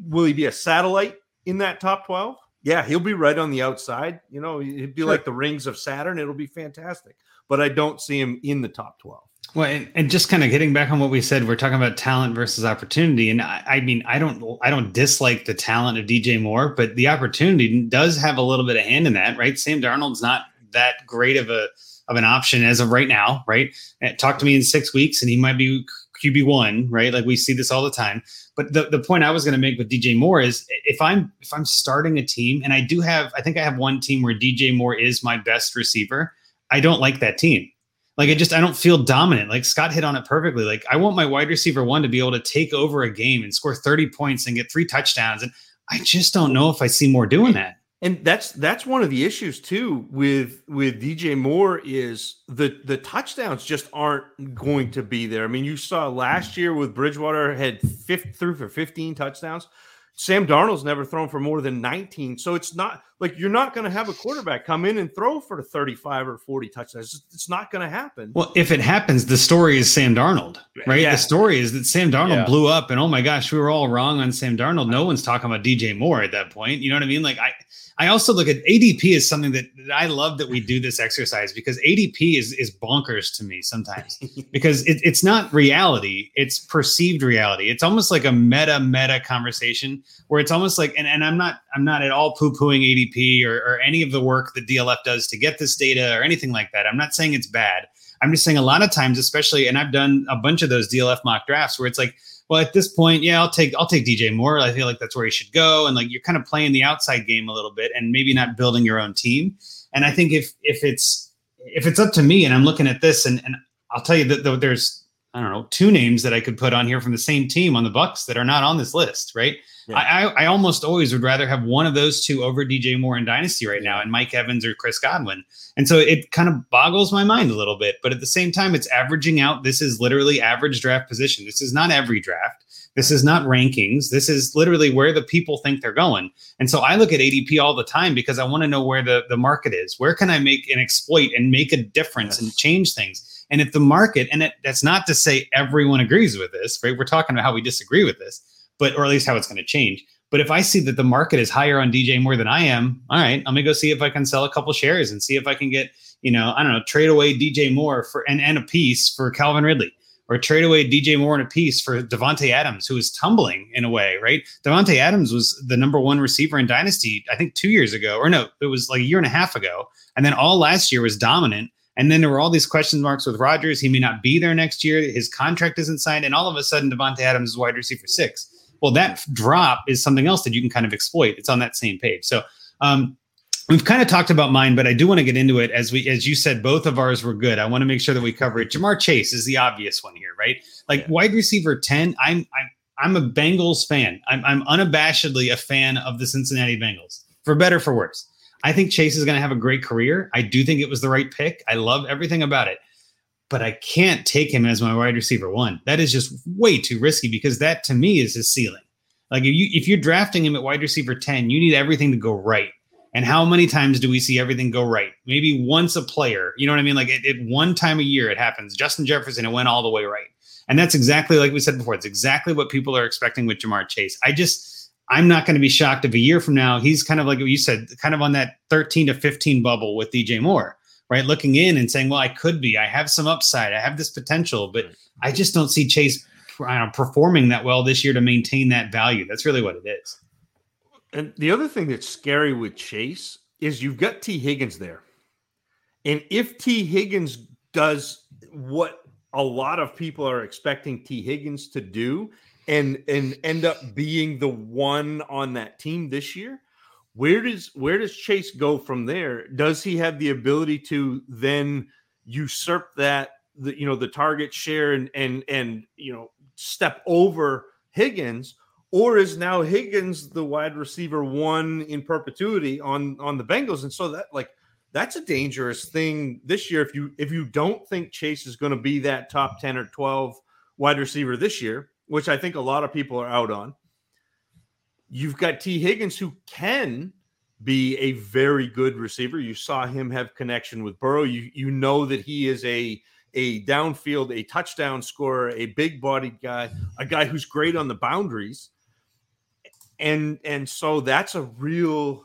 Will he be a satellite in that top 12? Yeah, he'll be right on the outside. You know, he'd be sure. like the rings of Saturn. It'll be fantastic. But I don't see him in the top 12. Well, and, and, just kind of getting back on what we said, we're talking about talent versus opportunity, and I, I, mean, I don't, I don't dislike the talent of DJ Moore, but the opportunity does have a little bit of hand in that, right? Sam Darnold's not that great of a of an option as of right now, right? Eh, talk to me in six weeks, and he might be QB one, right? Like we see this all the time. But the, the point I was going to make with DJ Moore is if I'm if I'm starting a team, and I do have, I think I have one team where DJ Moore is my best receiver. I don't like that team like I just I don't feel dominant. Like Scott hit on it perfectly. Like I want my wide receiver one to be able to take over a game and score 30 points and get three touchdowns. And I just don't know if I see more doing that. And that's that's one of the issues too with with DJ Moore is the the touchdowns just aren't going to be there. I mean, you saw last year with Bridgewater had fifth through for 15 touchdowns. Sam Darnold's never thrown for more than 19. So it's not like you're not going to have a quarterback come in and throw for 35 or 40 touchdowns. It's not going to happen. Well, if it happens, the story is Sam Darnold, right? Yeah. The story is that Sam Darnold yeah. blew up and oh my gosh, we were all wrong on Sam Darnold. No one's talking about DJ Moore at that point. You know what I mean? Like I I also look at ADP is something that, that, I love that we do this exercise because ADP is is bonkers to me sometimes because it, it's not reality, it's perceived reality. It's almost like a meta meta conversation where it's almost like and, and I'm not I'm not at all poo pooing ADP or, or any of the work that DLF does to get this data or anything like that. I'm not saying it's bad. I'm just saying a lot of times, especially, and I've done a bunch of those DLF mock drafts where it's like well, at this point, yeah, I'll take I'll take DJ Moore. I feel like that's where he should go, and like you're kind of playing the outside game a little bit, and maybe not building your own team. And I think if if it's if it's up to me, and I'm looking at this, and and I'll tell you that there's I don't know two names that I could put on here from the same team on the Bucks that are not on this list, right? Yeah. I, I almost always would rather have one of those two over DJ Moore in Dynasty right now, and Mike Evans or Chris Godwin. And so it kind of boggles my mind a little bit. But at the same time, it's averaging out. This is literally average draft position. This is not every draft. This is not rankings. This is literally where the people think they're going. And so I look at ADP all the time because I want to know where the, the market is. Where can I make an exploit and make a difference yes. and change things? And if the market, and it, that's not to say everyone agrees with this, right? We're talking about how we disagree with this but or at least how it's going to change. But if I see that the market is higher on DJ Moore than I am, all right, I'm gonna go see if I can sell a couple shares and see if I can get, you know, I don't know, trade away DJ Moore for and, and a piece for Calvin Ridley. Or trade away DJ Moore and a piece for Davante Adams, who is tumbling in a way, right? Davante Adams was the number one receiver in Dynasty, I think two years ago, or no, it was like a year and a half ago. And then all last year was dominant. And then there were all these question marks with Rodgers. He may not be there next year. His contract isn't signed. And all of a sudden, Davante Adams is wide receiver six. Well, that drop is something else that you can kind of exploit. It's on that same page. So um, we've kind of talked about mine, but I do want to get into it as we, as you said, both of ours were good. I want to make sure that we cover it. Ja'Marr Chase is the obvious one here, right? Like yeah. wide receiver ten. I'm I'm I'm a Bengals fan. I'm I'm unabashedly a fan of the Cincinnati Bengals, for better for worse. I think Chase is going to have a great career. I do think it was the right pick. I love everything about it but I can't take him as my wide receiver one. That is just way too risky because that to me is his ceiling. Like if you if you're drafting him at wide receiver 10, you need everything to go right. And how many times do we see everything go right? Maybe once a player, you know what I mean? Like at, one time a year it happens. Justin Jefferson, it went all the way right. And that's exactly like we said before. It's exactly what people are expecting with Ja'Marr Chase. I just I'm not going to be shocked if a year from now he's kind of like you said, kind of on that 13 to 15 bubble with DJ Moore right? Looking in and saying, well, I could be, I have some upside, I have this potential, but I just don't see Chase know, performing that well this year to maintain that value. That's really what it is. And the other thing that's scary with Chase is you've got Tee Higgins there. And if Tee Higgins does what a lot of people are expecting Tee Higgins to do and and end up being the one on that team this year, Where does where does Chase go from there? Does he have the ability to then usurp that the you know the target share and and and you know step over Higgins, or is now Higgins the wide receiver one in perpetuity on on the Bengals? And so that like that's a dangerous thing this year if you if you don't think Chase is going to be that top 10 or 12 wide receiver this year, which I think a lot of people are out on. You've got Tee Higgins who can be a very good receiver. You saw him have connection with Burrow. You you know that he is a a downfield, a touchdown scorer, a big bodied guy, a guy who's great on the boundaries. And and so that's a real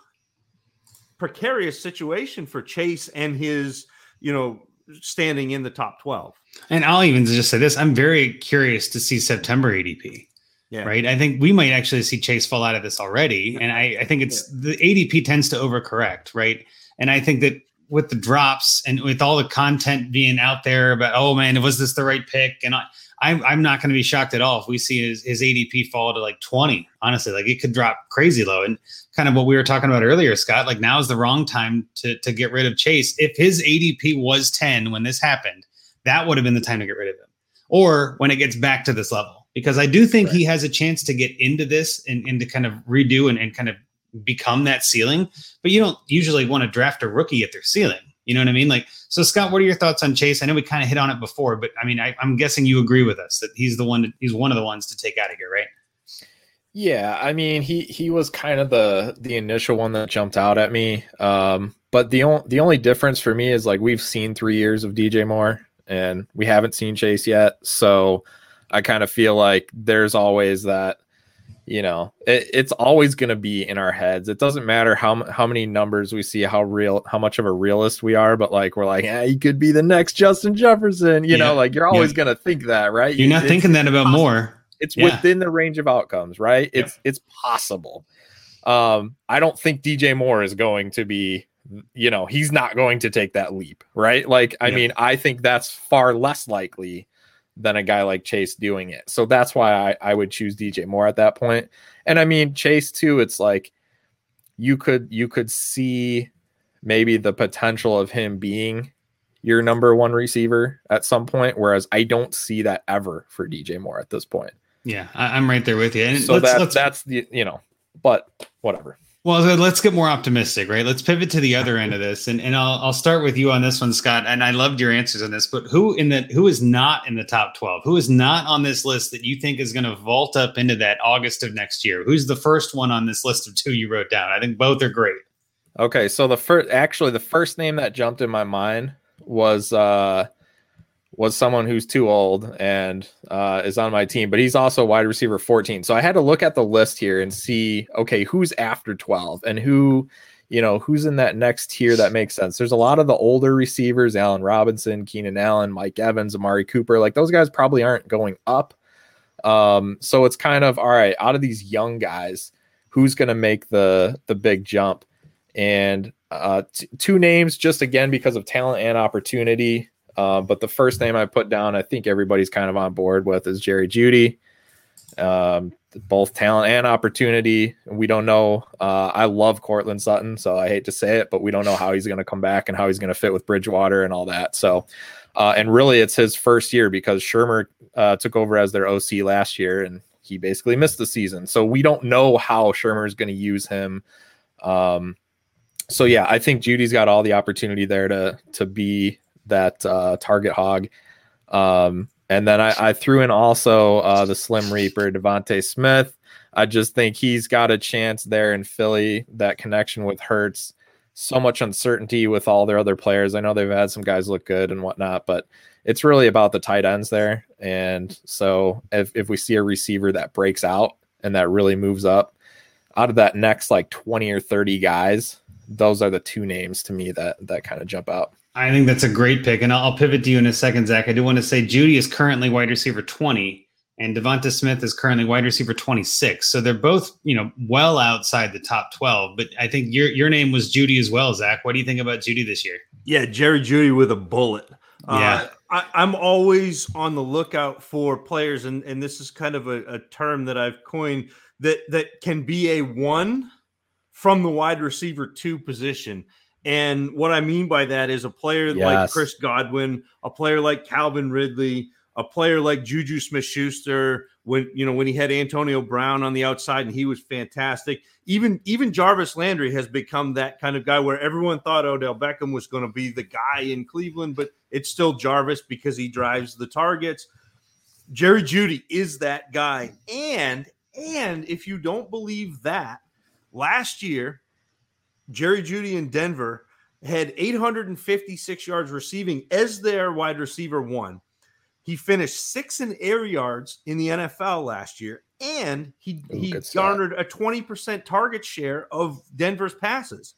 precarious situation for Chase and his, you know, standing in the top 12. And I'll even just say this I'm very curious to see September ADP. Yeah. Right. I think we might actually see Chase fall out of this already. And I, I think it's the ADP tends to overcorrect. Right. And I think that with the drops and with all the content being out there about, oh man, was this the right pick? And I, I'm, I'm not going to be shocked at all if we see his, his ADP fall to like 20. Honestly, like it could drop crazy low. And kind of what we were talking about earlier, Scott, like now is the wrong time to, to get rid of Chase. If his ADP was 10 when this happened, that would have been the time to get rid of him or when it gets back to this level. Because I do think right. he has a chance to get into this and, and to kind of redo and, and kind of become that ceiling. But you don't usually want to draft a rookie at their ceiling. You know what I mean? Like, so Scott, what are your thoughts on Chase? I know we kind of hit on it before, but I mean, I, am guessing you agree with us that he's the one. he's one of the ones to take out of here, right? Yeah, I mean, he he was kind of the the initial one that jumped out at me. Um, but the only the only difference for me is like we've seen three years of DJ Moore, and we haven't seen Chase yet. So I kind of feel like there's always that you know it, it's always going to be in our heads it doesn't matter how how many numbers we see how real how much of a realist we are but like we're like yeah he could be the next justin jefferson you yeah. know like you're always yeah. going to think that right you're not it's, thinking that about possible. more it's yeah. within the range of outcomes right it's it's possible um i don't think dj moore is going to be you know he's not going to take that leap right like i mean i think that's far less likely than a guy like Chase doing it. So that's why I, I would choose DJ Moore at that point. And I mean Chase too, it's like you could you could see maybe the potential of him being your number one receiver at some point, whereas I don't see that ever for DJ Moore at this point. Yeah, I, am right there with you. And so let's, that's let's, that's the you know, but whatever. Well, let's get more optimistic, right? Let's pivot to the other end of this, and and I'll I'll start with you on this one, Scott. And I loved your answers on this, but who in the who is not in the top twelve? Who is not on this list that you think is going to vault up into that August of next year? Who's the first one on this list of two you wrote down? I think both are great. Okay, so the first, actually, the first name that jumped in my mind was uh was someone who's too old and uh, is on my team, but he's also wide receiver 14. So I had to look at the list here and see, okay, who's after 12 and who, you know, who's in that next tier that makes sense. There's a lot of the older receivers, Allen Robinson, Keenan Allen, Mike Evans, Amari Cooper. Like those guys probably aren't going up. Um, so it's kind of all right, out of these young guys, who's going to make the the big jump? And uh, t- two names just again because of talent and opportunity. Uh, but the first name I put down, I think everybody's kind of on board with, is Jerry Jeudy. Um, both talent and opportunity. We don't know. Uh, I love Courtland Sutton, so I hate to say it, but we don't know how he's going to come back and how he's going to fit with Bridgewater and all that. So, uh, and really, it's his first year because Shurmur uh, took over as their OC last year, and he basically missed the season. So we don't know how Shurmur is going to use him. Um, so yeah, I think Jeudy's got all the opportunity there to to be that uh, target hog. Um, and then I, I, threw in also uh, the Slim Reaper, DeVonta Smith. I just think he's got a chance there in Philly. That connection with Hurts, so much uncertainty with all their other players. I know they've had some guys look good and whatnot, but it's really about the tight ends there. And so if, if we see a receiver that breaks out and that really moves up out of that next like 20 or 30 guys, those are the two names to me that that kind of jump out. I think that's a great pick, and I'll, pivot to you in a second, Zach. I do want to say Jeudy is currently wide receiver twenty, and DeVonta Smith is currently wide receiver twenty six. So they're both, you know, well outside the top twelve. But I think your your name was Jeudy as well, Zach. What do you think about Jeudy this year? Yeah, Jerry Jeudy with a bullet. Uh, yeah. Uh, I, am always on the lookout for players, and, and this is kind of a, a term that I've coined that that can be a one from the wide receiver two position. And what I mean by that is a player yes. like Chris Godwin, a player like Calvin Ridley, a player like Juju Smith Schuster, when you know when he had Antonio Brown on the outside and he was fantastic. Even even Jarvis Landry has become that kind of guy where everyone thought Odell Beckham was going to be the guy in Cleveland, but it's still Jarvis because he drives the targets. Jerry Jeudy is that guy. And and if you don't believe that, last year Jerry Jeudy in Denver had 856 yards receiving as their wide receiver one. He finished six in air yards in the NFL last year, and he Ooh, he garnered a 20% target share of Denver's passes.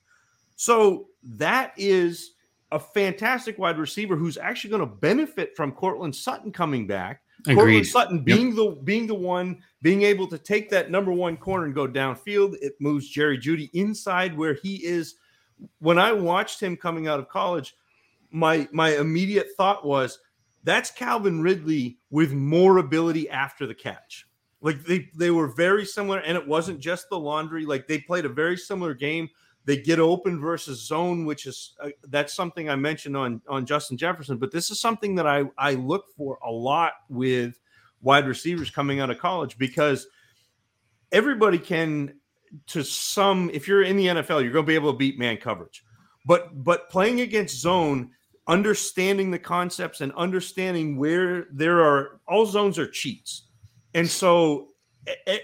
So that is a fantastic wide receiver who's actually going to benefit from Courtland Sutton coming back. Agreed. Sutton being yep. the being the one being able to take that number one corner and go downfield. It moves Jerry Jeudy inside where he is. When I watched him coming out of college, my my immediate thought was that's Calvin Ridley with more ability after the catch. Like they they were very similar, and it wasn't just the laundry. Like they played a very similar game. They get open versus zone, which is uh, that's something I mentioned on on Justin Jefferson. But this is something that I I look for a lot with wide receivers coming out of college because everybody can to some if you're in the NFL, you're going to be able to beat man coverage. But but playing against zone, understanding the concepts and understanding where there are all zones are cheats. And so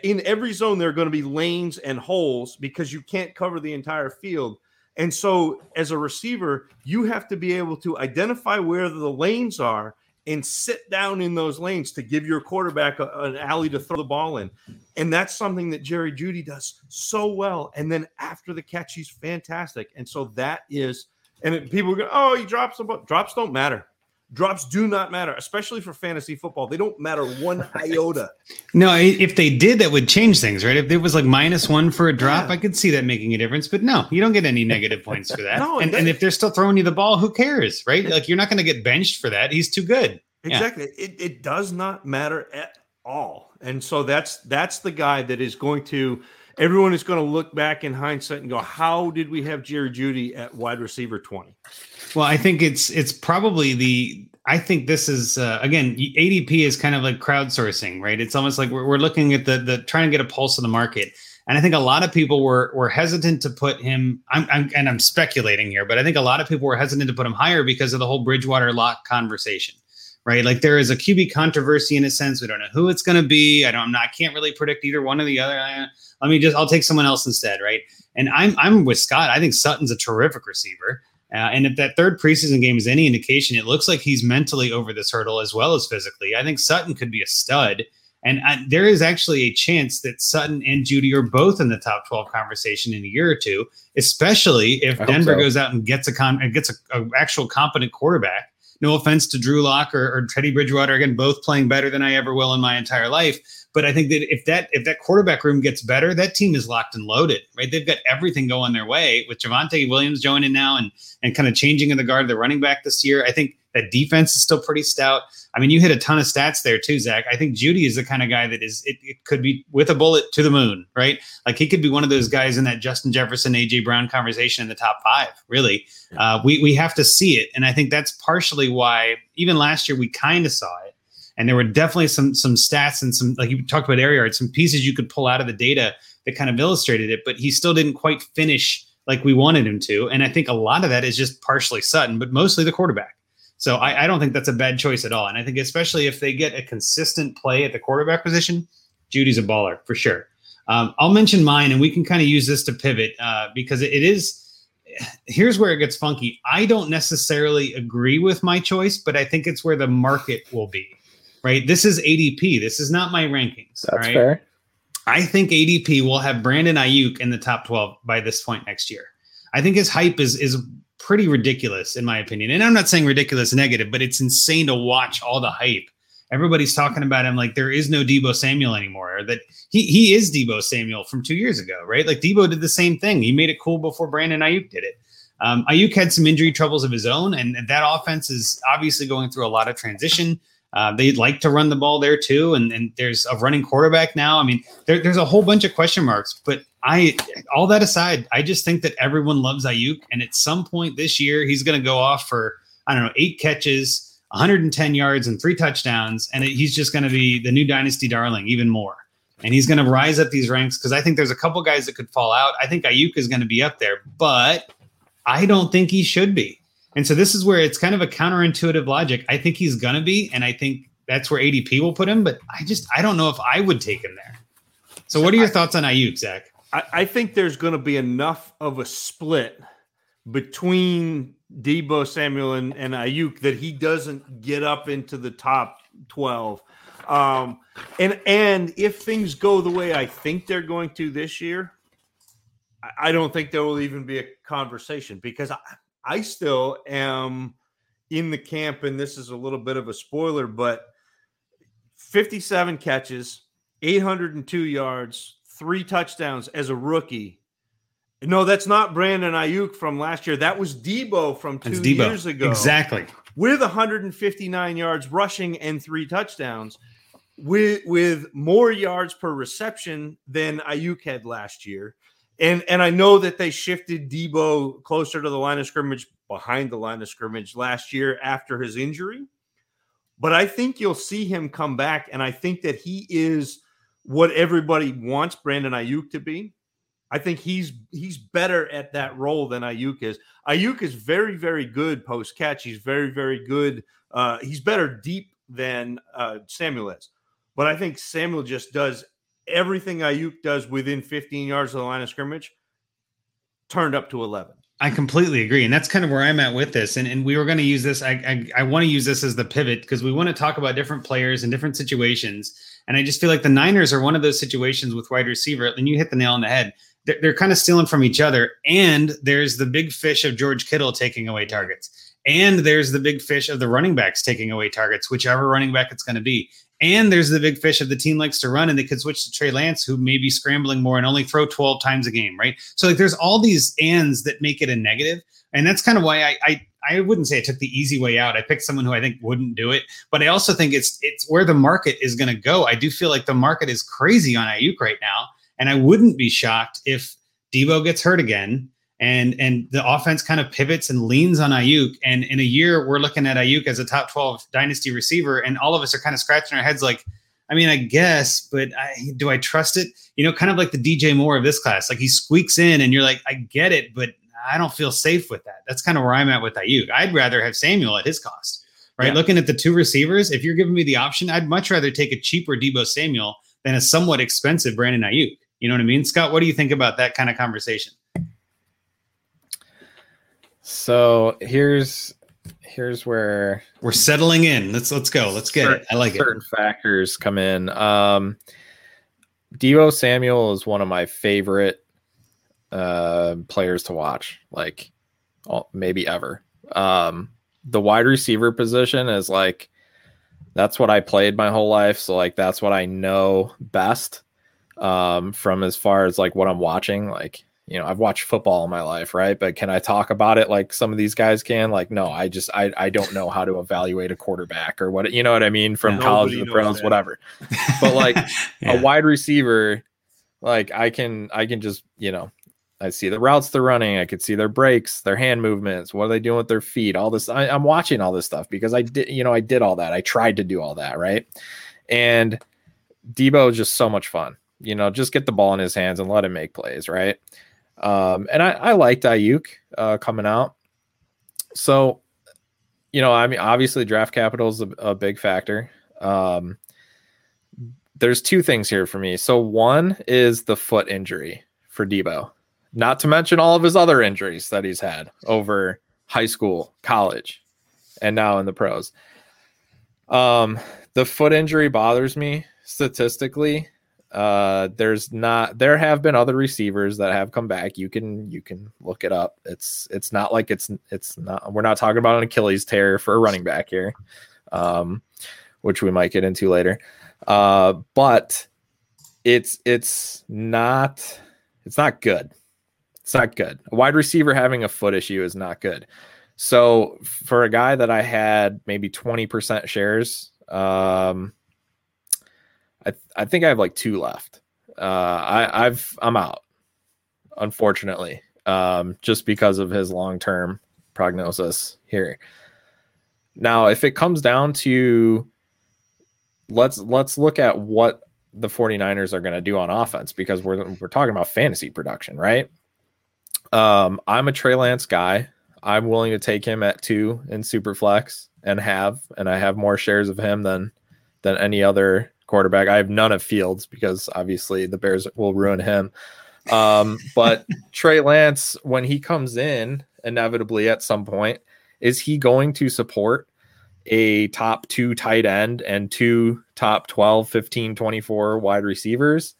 in every zone there are going to be lanes and holes because you can't cover the entire field. And so as a receiver, you have to be able to identify where the lanes are and sit down in those lanes to give your quarterback a, an alley to throw the ball in. And that's something that Jerry Jeudy does so well. And then after the catch, he's fantastic. And so that is, and it, people go, oh, he drops the ball. Drops don't matter. Drops do not matter, especially for fantasy football. They don't matter one iota. no, if they did, that would change things, right? If it was like minus one for a drop, yeah. I could see that making a difference. But no, you don't get any negative points for that. no, and, and, if they're still throwing you the ball, who cares, right? Like you're not going to get benched for that. He's too good. Exactly. Yeah. It, it does not matter at all. And so that's that's the guy that is going to everyone is going to look back in hindsight and go, how did we have Jerry Jeudy at wide receiver 20? Well, I think it's it's probably the I think this is uh, again ADP is kind of like crowdsourcing, right? It's almost like we're, we're looking at the the trying to get a pulse of the market. And I think a lot of people were were hesitant to put him. I'm, I'm, and I'm speculating here, but I think a lot of people were hesitant to put him higher because of the whole Bridgewater lock conversation, right? Like there is a QB controversy in a sense. We don't know who it's going to be. I don't. I'm not, I can't really predict either one or the other. Let me just. I'll take someone else instead, right? And I'm I'm with Scott. I think Sutton's a terrific receiver. Uh, and if that third preseason game is any indication, it looks like he's mentally over this hurdle as well as physically. I think Sutton could be a stud. And I, there is actually a chance that Sutton and Jeudy are both in the top 12 conversation in a year or two, especially if I Denver so. goes out and gets a con- gets a, a, actual competent quarterback. No offense to Drew Lock or, or Teddy Bridgewater, again, both playing better than I ever will in my entire life. But I think that if that if that quarterback room gets better, that team is locked and loaded, right? They've got everything going their way with Javonte Williams joining now and and kind of changing in the guard of the running back this year. I think that defense is still pretty stout. I mean, you hit a ton of stats there too, Zach. I think Jeudy is the kind of guy that is it, it could be with a bullet to the moon, right? Like he could be one of those guys in that Justin Jefferson, AJ Brown conversation in the top five. Really, uh, we we have to see it, and I think that's partially why even last year we kind of saw it, and there were definitely some some stats and some like you talked about air yards, some pieces you could pull out of the data that kind of illustrated it, but he still didn't quite finish like we wanted him to, and I think a lot of that is just partially Sutton, but mostly the quarterback. So I, I, don't think that's a bad choice at all. And I think especially if they get a consistent play at the quarterback position, Jeudy's a baller for sure. Um, I'll mention mine, and we can kind of use this to pivot uh, because it is. Here's where it gets funky. I don't necessarily agree with my choice, but I think it's where the market will be. Right. This is ADP. This is not my rankings. That's right? fair. I think ADP will have Brandon Aiyuk in the top 12 by this point next year. I think his hype is is pretty ridiculous in my opinion. And I'm not saying ridiculous negative, but it's insane to watch all the hype. Everybody's talking about him like there is no Deebo Samuel anymore, or that he he is Deebo Samuel from two years ago, right? Like Deebo did the same thing. He made it cool before Brandon Aiyuk did it. Um, Aiyuk had some injury troubles of his own, and that offense is obviously going through a lot of transition. Uh, they'd like to run the ball there too, and, and there's a running quarterback now. I mean, there, there's a whole bunch of question marks, but I all that aside, I just think that everyone loves Aiyuk, and at some point this year, he's going to go off for I don't know eight catches, 110 yards, and three touchdowns, and it, he's just going to be the new dynasty darling even more. And he's going to rise up these ranks because I think there's a couple guys that could fall out. I think Aiyuk is going to be up there, but I don't think he should be. And so this is where it's kind of a counterintuitive logic. I think he's going to be, and I think that's where ADP will put him. But I just I don't know if I would take him there. So what are your thoughts on Aiyuk, Zach? I, think there's going to be enough of a split between Deebo Samuel and, and Aiyuk that he doesn't get up into the top 12. Um, and and if things go the way I think they're going to this year, I, I don't think there will even be a conversation because I, I still am in the camp, and this is a little bit of a spoiler, but 57 catches, 802 yards, three touchdowns as a rookie. No, that's not Brandon Aiyuk from last year. That was Deebo from two years ago. Exactly. With 159 yards rushing and three touchdowns, with with more yards per reception than Aiyuk had last year. And and I know that they shifted Deebo closer to the line of scrimmage, behind the line of scrimmage last year after his injury. But I think you'll see him come back, and I think that he is what everybody wants Brandon Aiyuk to be. I think he's he's better at that role than Aiyuk is. Aiyuk is very very good post catch. He's very very good. Uh, he's better deep than uh, Samuel is, but I think Samuel just does everything Aiyuk does within 15 yards of the line of scrimmage, turned up to 11. I completely agree, and that's kind of where I'm at with this. And and we were going to use this. I I, I want to use this as the pivot because we want to talk about different players and different situations. And I just feel like the Niners are one of those situations with wide receiver. And you hit the nail on the head. They're, they're kind of stealing from each other. And there's the big fish of George Kittle taking away targets. And there's the big fish of the running backs taking away targets, whichever running back it's going to be. And there's the big fish of the team likes to run, and they could switch to Trey Lance, who may be scrambling more and only throw 12 times a game, right? So like there's all these ands that make it a negative. And that's kind of why I, I I wouldn't say I took the easy way out. I picked someone who I think wouldn't do it, but I also think it's it's where the market is going to go. I do feel like the market is crazy on Aiyuk right now, and I wouldn't be shocked if Deebo gets hurt again and and the offense kind of pivots and leans on Aiyuk. And in a year, we're looking at Aiyuk as a top 12 dynasty receiver, and all of us are kind of scratching our heads like, I mean, I guess, but I, do I trust it? You know, kind of like the DJ Moore of this class. Like he squeaks in, and you're like, I get it, but I don't feel safe with that. That's kind of where I'm at with Aiyuk. I'd rather have Samuel at his cost, right? Yeah. Looking at the two receivers, if you're giving me the option, I'd much rather take a cheaper Deebo Samuel than a somewhat expensive Brandon Aiyuk. You know what I mean, Scott? What do you think about that kind of conversation? So here's here's where we're settling in. Let's let's go. Let's get certain, it. I like certain it. Certain factors come in. Um Deebo Samuel is one of my favorite uh players to watch, like maybe ever. Um the wide receiver position is like that's what I played my whole life. So like that's what I know best um from as far as like what I'm watching. Like you know, I've watched football in my life, right? But can I talk about it like some of these guys can? Like, no, I just I I don't know how to evaluate a quarterback or what you know what I mean from yeah, college to the pros, whatever. But like yeah. a wide receiver, like I can I can just you know I see the routes they're running. I could see their breaks, their hand movements. What are they doing with their feet? All this. I, am watching all this stuff because I did, you know, I did all that. I tried to do all that, right? And Deebo is just so much fun. You know, just get the ball in his hands and let him make plays, right? Um, and I, I liked Aiyuk uh, coming out. So, you know, I mean, obviously, draft capital is a, a big factor. Um, there's two things here for me. So, one is the foot injury for Deebo, not to mention all of his other injuries that he's had over high school, college, and now in the pros. Um, the foot injury bothers me statistically uh, there's not there have been other receivers that have come back. You can you can look it up. It's it's not like it's it's not we're not talking about an Achilles tear for a running back here. Um, which we might get into later. Uh, but it's it's not it's not good. It's not good. A wide receiver having a foot issue is not good. So for a guy that I had maybe 20% shares, um, I I think I have like two left. Uh, I I've I'm out. unfortunately, um, just because of his long term prognosis here. Now, if it comes down to let's let's look at what the 49ers are going to do on offense because we're we're talking about fantasy production, right? Um, I'm a Trey Lance guy. I'm willing to take him at two in Superflex and have, and I have more shares of him than than any other quarterback. I have none of Fields because obviously the Bears will ruin him. Um, but Trey Lance, when he comes in, inevitably at some point, is he going to support a top two tight end and two top 12, 15, 24 wide receivers?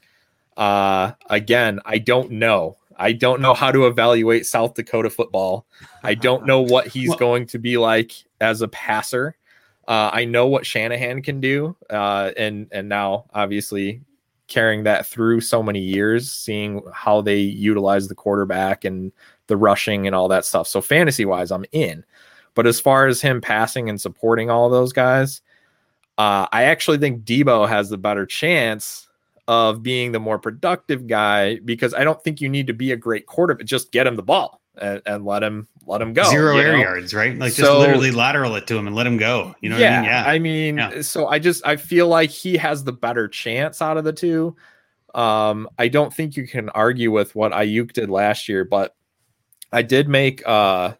Uh, again, I don't know. I don't know how to evaluate South Dakota football. I don't know what he's well, going to be like as a passer. Uh, I know what Shanahan can do, uh, and and now obviously carrying that through so many years, seeing how they utilize the quarterback and the rushing and all that stuff. So fantasy wise, I'm in. But as far as him passing and supporting all those guys, uh, I actually think Deebo has the better chance of being the more productive guy because I don't think you need to be a great quarterback. Just get him the ball and, and let him let him go. Zero air know? yards, right? Like so, just literally lateral it to him and let him go. You know yeah, I mean? Yeah. I mean, yeah. so I just I feel like he has the better chance out of the two. Um, I don't think you can argue with what Aiyuk did last year, but I did make uh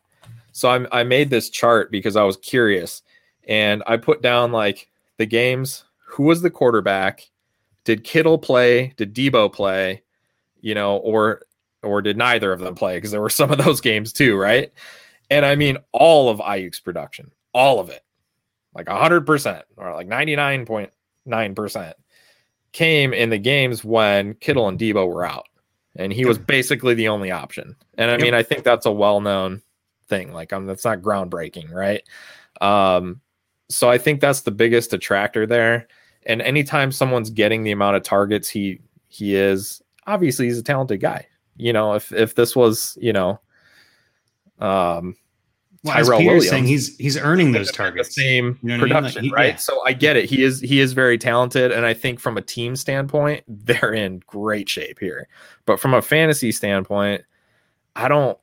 so I I made this chart because I was curious and I put down like the games, who was the quarterback, did Kittle play? Did Deebo play? You know, or or did neither of them play? Because there were some of those games too, right? And I mean, all of Aiyuk's production, all of it, like hundred percent or like ninety nine point nine percent, came in the games when Kittle and Deebo were out, and he was basically the only option. And I yep. mean, I think that's a well known thing. Like, um, that's not groundbreaking, right? Um, so I think that's the biggest attractor there. And anytime someone's getting the amount of targets he he is, obviously he's a talented guy. You know, if if this was, you know, um well, Tyrell Williams, saying he's he's earning those targets. The same you know production, I mean? like he, right? Yeah. So I get it. He is he is very talented, and I think from a team standpoint, they're in great shape here. But from a fantasy standpoint, I don't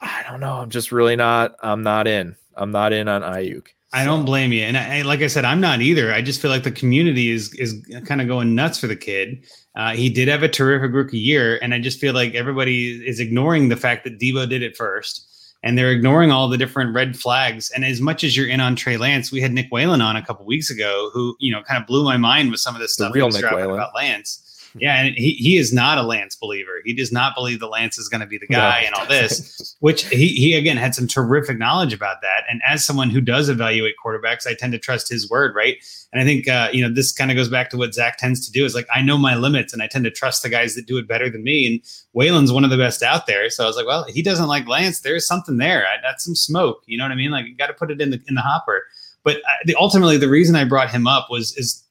I don't know. I'm just really not. I'm not in. I'm not in on Aiyuk. I don't blame you, and I, like I said, I'm not either. I just feel like the community is is kind of going nuts for the kid. Uh, he did have a terrific rookie year, and I just feel like everybody is ignoring the fact that Deebo did it first, and they're ignoring all the different red flags. And as much as you're in on Trey Lance, we had Nick Whalen on a couple weeks ago, who you know kind of blew my mind with some of this stuff. The real Nick Whalen about Lance. Yeah, and he, he is not a Lance believer. He does not believe that Lance is going to be the guy no. and all this, which he, he again had some terrific knowledge about that. And as someone who does evaluate quarterbacks, I tend to trust his word, right? And I think uh, you know this kind of goes back to what Zach tends to do is like I know my limits and I tend to trust the guys that do it better than me. And Whalen's one of the best out there, so I was like, well, he doesn't like Lance. There's something there. I, that's some smoke. You know what I mean? Like you got to put it in the in the hopper. But uh, the, ultimately, the reason I brought him up was is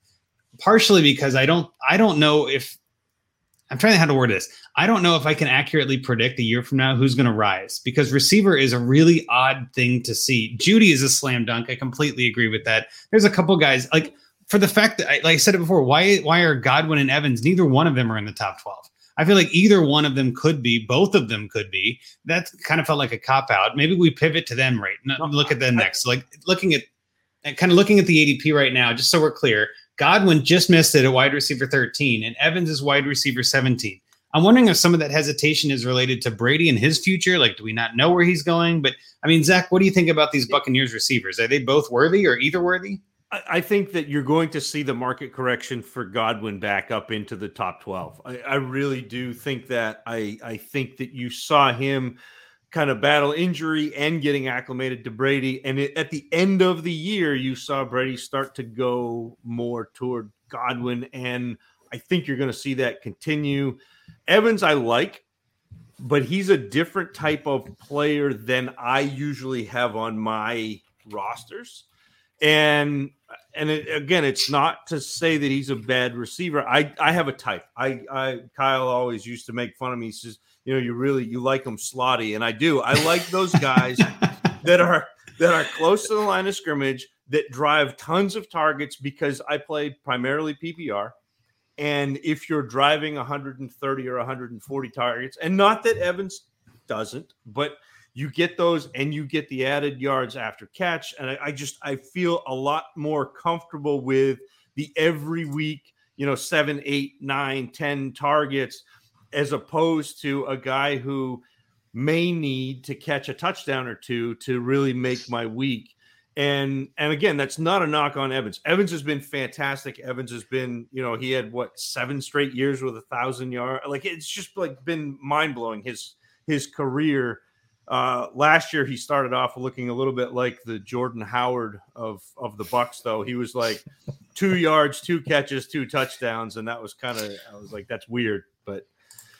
partially because I don't I don't know if I'm trying to how to word this. I don't know if I can accurately predict a year from now who's going to rise because receiver is a really odd thing to see. Jeudy is a slam dunk. I completely agree with that. There's a couple guys like for the fact that like I said it before, why why are Godwin and Evans? Neither one of them are in the top 12. I feel like either one of them could be, both of them could be. That kind of felt like a cop out. Maybe we pivot to them right. Look at them next. So like looking at kind of looking at the ADP right now, just so we're clear. Godwin just missed it at wide receiver 13, and Evans is wide receiver 17. I'm wondering if some of that hesitation is related to Brady and his future. Like, do we not know where he's going? But I mean, Zach, what do you think about these Buccaneers receivers? Are they both worthy or either worthy? I think that you're going to see the market correction for Godwin back up into the top 12. I, I really do think that. I, I think that you saw him kind of battle injury and getting acclimated to Brady. And it, at the end of the year, you saw Brady start to go more toward Godwin. And I think you're going to see that continue. Evans, I like, but he's a different type of player than I usually have on my rosters. And and it, again, it's not to say that he's a bad receiver. I I have a type. I I Kyle always used to make fun of me. He says, you know, you really you like them slotty, and I do. I like those guys that are that are close to the line of scrimmage that drive tons of targets because I play primarily PPR, And if you're driving 130 or 140 targets, and not that Evans doesn't, but you get those and you get the added yards after catch. And I, I just I feel a lot more comfortable with the every week, you know, seven, eight, nine, ten targets, as opposed to a guy who may need to catch a touchdown or two to really make my week. And and again, that's not a knock on Evans. Evans has been fantastic. Evans has been, you know, he had what seven straight years with a thousand yard. Like it's just like been mind blowing his his career. Uh, last year he started off looking a little bit like the Jordan Howard of of the Bucks, though. He was like two yards, two catches, two touchdowns, and that was kind of I was like, that's weird, but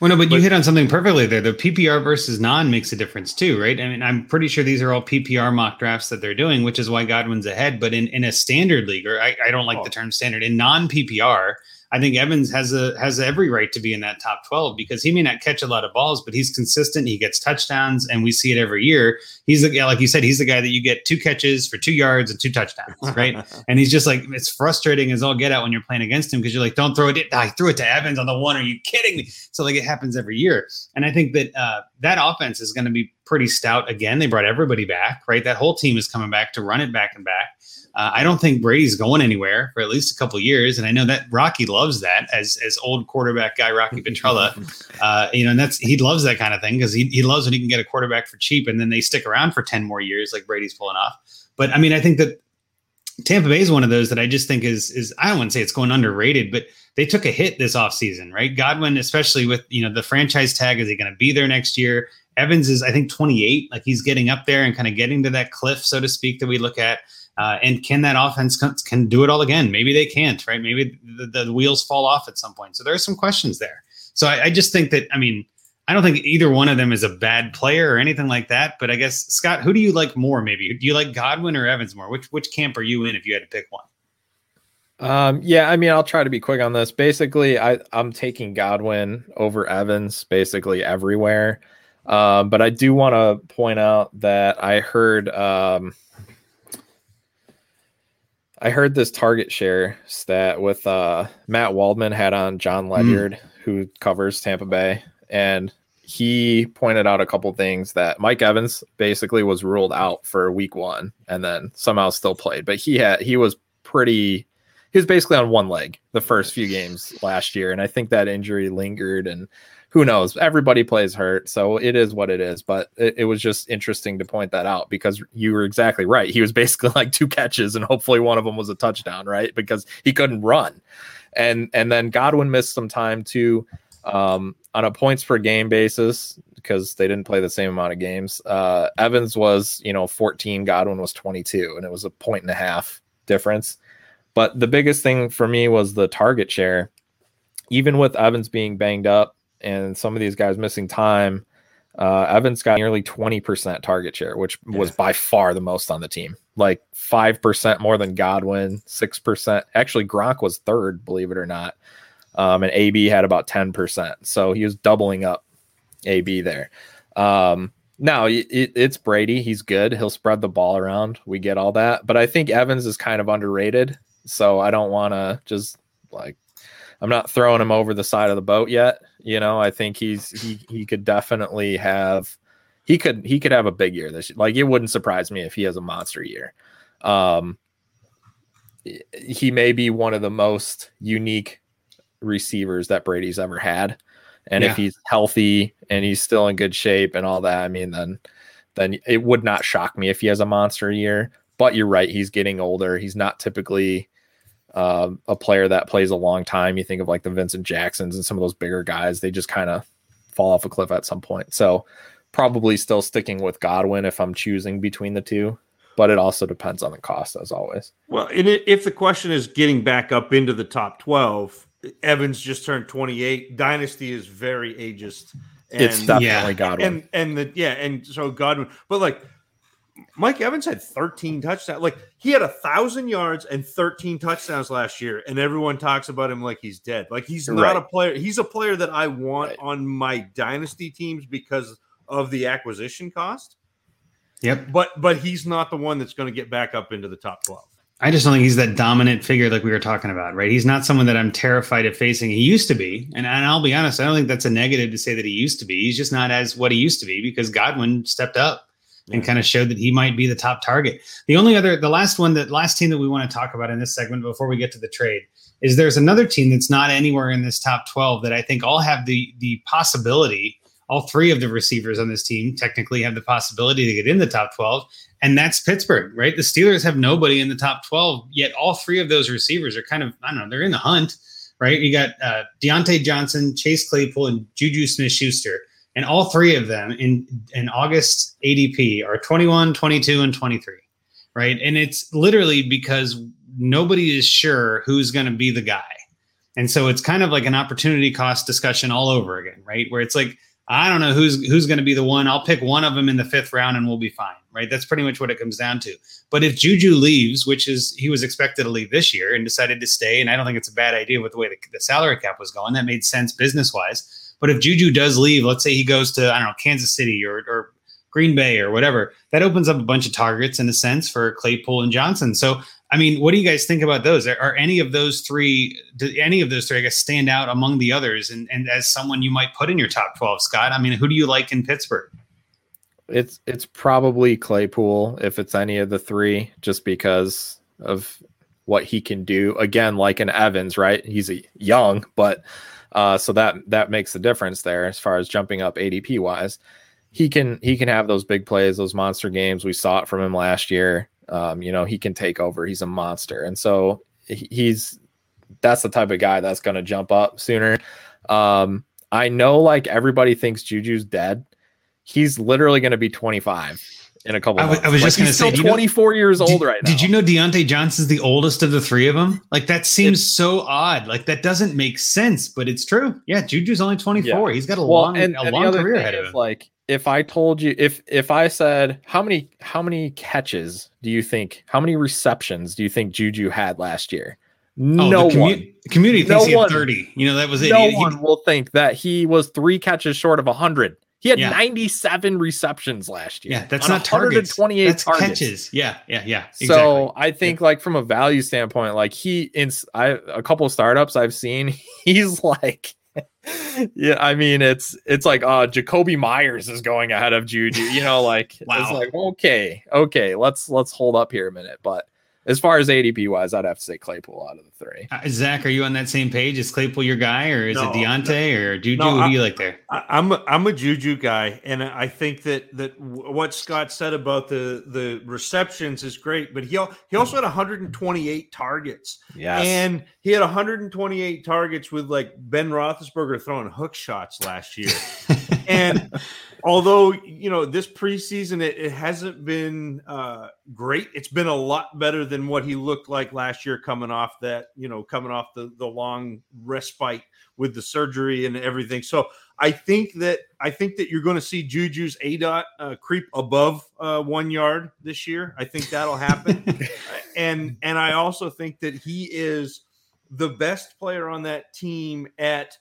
well, no, but, but, you hit on something perfectly there. The PPR versus non makes a difference too, right? I mean, I'm pretty sure these are all PPR mock drafts that they're doing, which is why Godwin's ahead. But in, in a standard league, or I, I don't like oh. the term standard, in non PPR, I think Evans has a has every right to be in that top 12 because he may not catch a lot of balls, but he's consistent. He gets touchdowns, and we see it every year. He's the guy, like you said, he's the guy that you get two catches for two yards and two touchdowns, right? and he's just like it's frustrating as all get out when you're playing against him because you're like, don't throw it. I threw it to Evans on the one. Are you kidding me? So like it happens every year, and I think that uh, that offense is going to be pretty stout again. They brought everybody back, right? That whole team is coming back to run it back and back. Uh, I don't think Brady's going anywhere for at least a couple years, and I know that Rocky loves that as as old quarterback guy Rocky Petrella. Uh, you know, and that's he loves that kind of thing because he he loves when he can get a quarterback for cheap, and then they stick around for ten more years like Brady's pulling off. But I mean, I think that Tampa Bay is one of those that I just think is is I don't want to say it's going underrated, but they took a hit this offseason, right? Godwin, especially with you know the franchise tag, is he going to be there next year? Evans is I think 28, like he's getting up there and kind of getting to that cliff, so to speak, that we look at. Uh, and can that offense can, can, do it all again? Maybe they can't, right? Maybe the, the, wheels fall off at some point. So there are some questions there. So I, I, just think that, I mean, I don't think either one of them is a bad player or anything like that. But I guess Scott, who do you like more? Maybe do you like Godwin or Evans more? Which which camp are you in if you had to pick one? Um, yeah, I mean, I'll try to be quick on this. Basically, I I'm taking Godwin over Evans basically everywhere. Um, but I do want to point out that I heard um, I heard this target share stat with uh, Matt Waldman had on Jon hmm. Ledyard, mm. who covers Tampa Bay, and he pointed out a couple things that Mike Evans basically was ruled out for week one and then somehow still played. But he had he was pretty he was basically on one leg the first few games last year. And I think that injury lingered and who knows? Everybody plays hurt, so it is what it is. But it, it, was just interesting to point that out because you were exactly right. He was basically like two catches, and hopefully one of them was a touchdown, right? Because he couldn't run, and and then Godwin missed some time too um, on a points per game basis because they didn't play the same amount of games. Uh, Evans was you know 14, Godwin was 22, and it was a point and a half difference. But the biggest thing for me was the target share. Even with Evans being banged up, and some of these guys missing time, uh, Evans got nearly 20% target share, which yeah. was by far the most on the team. Like 5% more than Godwin, 6%. Actually, Gronk was third, believe it or not. Um, and AB had about 10%. So he was doubling up AB there. Um, now it, it's Brady. He's good. He'll spread the ball around. We get all that. But I think Evans is kind of underrated. So I don't want to just like I'm not throwing him over the side of the boat yet. You know, I think he's he he could definitely have he could he could have a big year this year. Like it wouldn't surprise me if he has a monster year. Um he may be one of the most unique receivers that Brady's ever had. And yeah. if he's healthy and he's still in good shape and all that, I mean then then it would not shock me if he has a monster year. But you're right, he's getting older. He's not typically uh, a player that plays a long time. You think of like the Vincent Jacksons and some of those bigger guys, they just kind of fall off a cliff at some point. So probably still sticking with Godwin if I'm choosing between the two, but it also depends on the cost as always. Well, and if the question is getting back up into the top 12, Evans just turned 28. Dynasty is very ageist. And, it's definitely yeah, Godwin. And and the yeah, and so Godwin, but like Mike Evans had 13 touchdowns. Like he had a thousand yards and 13 touchdowns last year, and everyone talks about him like he's dead. Like he's not right. a player. He's a player that I want right. on my dynasty teams because of the acquisition cost. Yep. But but he's not the one that's going to get back up into the top 12. I just don't think he's that dominant figure like we were talking about, right? He's not someone that I'm terrified of facing. He used to be, and, and I'll be honest, I don't think that's a negative to say that he used to be. He's just not as what he used to be because Godwin stepped up yeah. and kind of showed that he might be the top target. The only other, the last one, that last team that we want to talk about in this segment before we get to the trade is there's another team that's not anywhere in this top 12 that I think all have the the possibility. All three of the receivers on this team technically have the possibility to get in the top 12, and that's Pittsburgh, right? The Steelers have nobody in the top 12, yet all three of those receivers are kind of, I don't know, they're in the hunt, right? You got uh, Diontae Johnson, Chase Claypool, and Juju Smith Schuster. And all three of them in, in August ADP are 21, 22, and 23, right? And it's literally because nobody is sure who's going to be the guy. And so it's kind of like an opportunity cost discussion all over again, right? Where it's like, I don't know who's who's going to be the one. I'll pick one of them in the fifth round and we'll be fine, right? That's pretty much what it comes down to. But if Juju leaves, which is he was expected to leave this year and decided to stay, and I don't think it's a bad idea with the way the, the salary cap was going. That made sense business wise. But if Juju does leave, let's say he goes to I don't know Kansas City or, or Green Bay or whatever, that opens up a bunch of targets in a sense for Claypool and Johnson. So I mean, what do you guys think about those? Are, any of those three, do any of those three, I guess, stand out among the others? And, and as someone you might put in your top 12, Scott, I mean, who do you like in Pittsburgh? It's it's probably Claypool if it's any of the three, just because of what he can do. Again, like an Evans, right? He's young, but uh, so that that makes the difference there as far as jumping up ADP wise. He can he can have those big plays, those monster games. We saw it from him last year. Um, you know, he can take over. He's a monster. And so he's that's the type of guy that's going to jump up sooner. Um, I know like everybody thinks Juju's dead. He's literally going to be 25 in a couple. I was, I was like, just going to say, 24 know, years old did, right now. Did you know Diontae Johnson's the oldest of the three of them? Like that seems it's, so odd. Like that doesn't make sense, but it's true. Yeah, Juju's only 24. Yeah. He's got a well, long, and, a and long career ahead of him. Like if I told you if if I said how many how many catches do you think how many receptions do you think Juju had last year? Oh, no commu- one. Community thinks no he had 30. You know, that was it. No he, one he, will think that he was three catches short of 100. He had yeah. 97 receptions last year. Yeah, that's not targets. That's targets. catches. Yeah, yeah, yeah. Exactly. So I think yeah. like from a value standpoint, like he in I a couple startups I've seen, he's like yeah, I mean it's it's like uh Jakobi Meyers is going ahead of Juju, you know, like wow. it's like okay, okay, let's let's hold up here a minute. But as far as ADP wise, I'd have to say Claypool out of the three. Uh, Zach, are you on that same page? Is Claypool your guy, or is no, it Diontae or Juju? No, Who do you like there? I, I'm a, I'm a Juju guy, and I think that that what Scott said about the the receptions is great, but he he also had 128 targets. Yes, and he had 128 targets with like Ben Roethlisberger throwing hook shots last year, and although you know this preseason it, it hasn't been uh, great it's been a lot better than what he looked like last year coming off that you know coming off the the long respite with the surgery and everything. So i think that i think that you're going to see juju's aDOT uh, creep above uh, one yard this year. I think that'll happen. And and i also think that he is the best player on that team at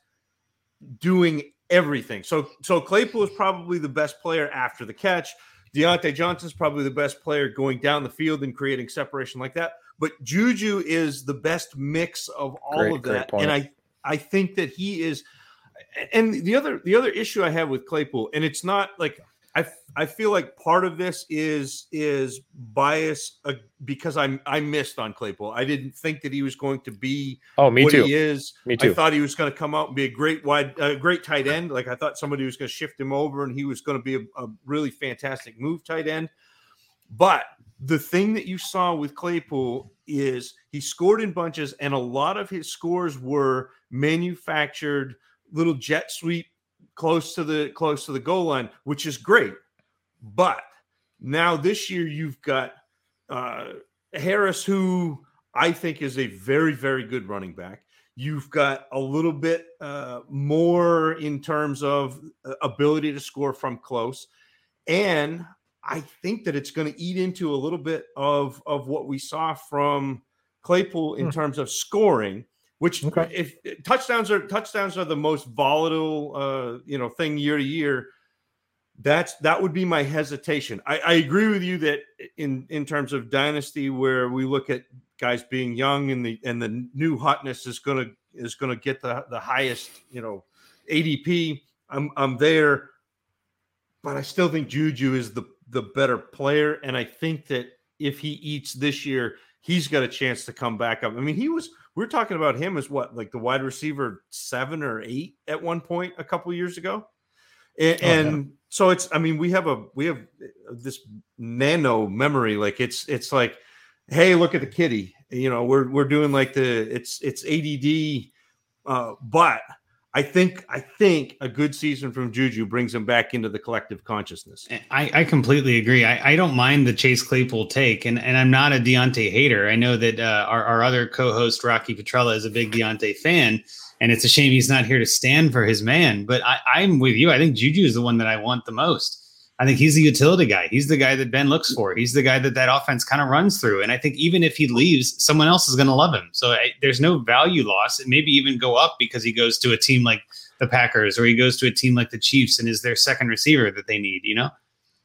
doing everything. So so Claypool is probably the best player after the catch. Diontae Johnson's probably the best player going down the field and creating separation like that. But Juju is the best mix of all great, of that. And I I think that he is and the other the other issue I have with Claypool, and it's not like I I feel like part of this is is bias uh, because I I missed on Claypool. I didn't think that he was going to be oh me what too. He is. Me too. I thought he was going to come out and be a great wide, a uh, great tight end. Like I thought somebody was going to shift him over and he was going to be a, a really fantastic move tight end. But the thing that you saw with Claypool is he scored in bunches, and a lot of his scores were manufactured little jet sweep close to the close to the goal line, which is great. But now this year you've got uh, Harris, who I think is a very very good running back. You've got a little bit uh, more in terms of uh, ability to score from close, and I think that it's going to eat into a little bit of of what we saw from Claypool in hmm. terms of scoring which okay. if touchdowns are touchdowns are the most volatile uh, you know thing year to year that's that would be my hesitation I, I, agree with you that in in terms of dynasty where we look at guys being young and the and the new hotness is gonna is gonna get the the highest you know ADP. I'm I'm there, but I still think Juju is the the better player, and I think that if he eats this year, he's got a chance to come back up. I mean, he was we are talking about him as what like the wide receiver seven or eight at one point a couple years ago, and, oh, yeah. and so it's I mean we have a we have this nano memory like it's it's like hey look at the kitty you know we're we're doing like the it's it's ADD uh, but I think I think a good season from Juju brings him back into the collective consciousness. I, I completely agree. I, I don't mind the Chase Claypool take, and, and I'm not a Diontae hater. I know that uh, our, our other co-host Rocky Petrella is a big Diontae fan, and it's a shame he's not here to stand for his man. But I, I'm with you. I think Juju is the one that I want the most. I think he's the utility guy. He's the guy that Ben looks for. He's the guy that that offense kind of runs through. And I think even if he leaves, someone else is going to love him. So I, there's no value loss. It maybe even go up because he goes to a team like the Packers or he goes to a team like the Chiefs and is their second receiver that they need. You know,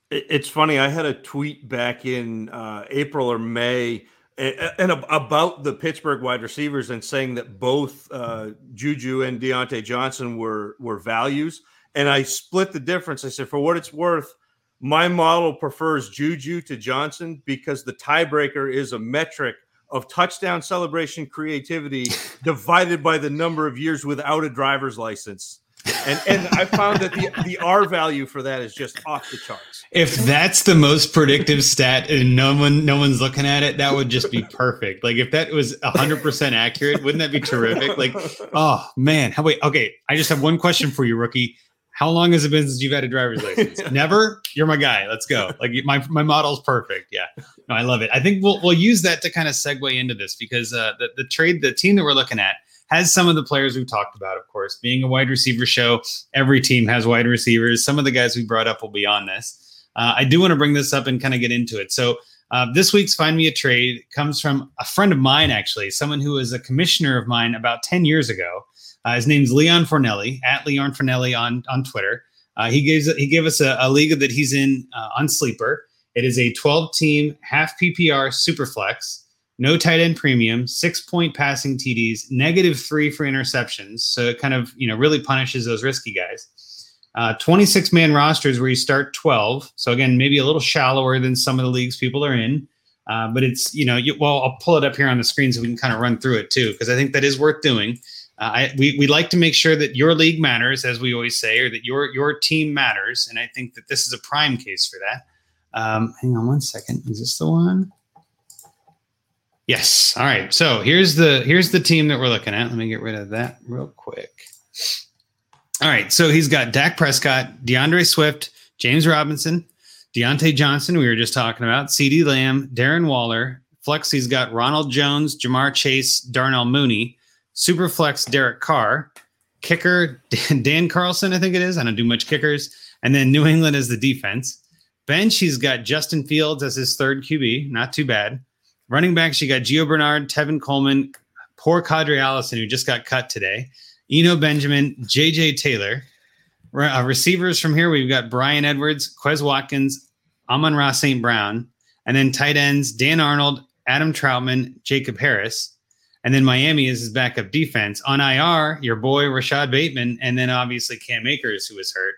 it's funny. I had a tweet back in uh, April or May and about the Pittsburgh wide receivers and saying that both uh, Juju and Diontae Johnson were were values. And I split the difference. I said, for what it's worth, my model prefers Juju to Johnson because the tiebreaker is a metric of touchdown celebration creativity divided by the number of years without a driver's license. And and I found that the the R value for that is just off the charts. If that's the most predictive stat and no one no one's looking at it, that would just be perfect. Like if that was 100% accurate, wouldn't that be terrific? Like oh man, how wait, okay, I just have one question for you rookie how long has it been since you've had a driver's license? Never. You're my guy. Let's go. Like my my model's perfect. Yeah, no, I love it. I think we'll we'll use that to kind of segue into this because uh, the the trade the team that we're looking at has some of the players we've talked about. Of course, being a wide receiver show, every team has wide receivers. Some of the guys we brought up will be on this. Uh, I do want to bring this up and kind of get into it. So. Uh, this week's Find Me a Trade comes from a friend of mine, actually, someone who was a commissioner of mine about 10 years ago. Uh, his name's Leon Fornelli at Leon Fornelli on on Twitter. Uh, he gives he gave us a, a league that he's in uh, on Sleeper. It is a 12 team half PPR super flex, no tight end premium, six point passing TDs, negative three for interceptions. So it kind of you know really punishes those risky guys. Uh, 26 man rosters where you start 12. So again, maybe a little shallower than some of the leagues people are in. Uh, but it's you know you, well I'll pull it up here on the screen so we can kind of run through it too because I think that is worth doing. Uh, I, we, we like to make sure that your league matters, as we always say, or that your your team matters. And I think that this is a prime case for that. Um, hang on one second. Is this the one? Yes. All right. So here's the here's the team that we're looking at. Let me get rid of that real quick. All right. So he's got Dak Prescott, D'Andre Swift, James Robinson, Diontae Johnson. We were just talking about CeeDee Lamb, Darren Waller. Flex. He's got Ronald Jones, Ja'Marr Chase, Darnell Mooney. Superflex Derek Carr, kicker Dan Carlson, I think it is. I don't do much kickers. And then New England is the defense. Bench, he's got Justin Fields as his third QB, not too bad. Running backs, you got Gio Bernard, Tevin Coleman, poor Qadree Ollison, who just got cut today, Eno Benjamin, JJ Taylor. Uh, receivers from here, we've got Bryan Edwards, Quez Watkins, Amon-Ra St. Brown, and then tight ends, Dan Arnold, Adam Trautman, Jacob Harris. And then Miami is his backup defense. On IR, your boy Rashod Bateman, and then obviously Cam Akers, who was hurt.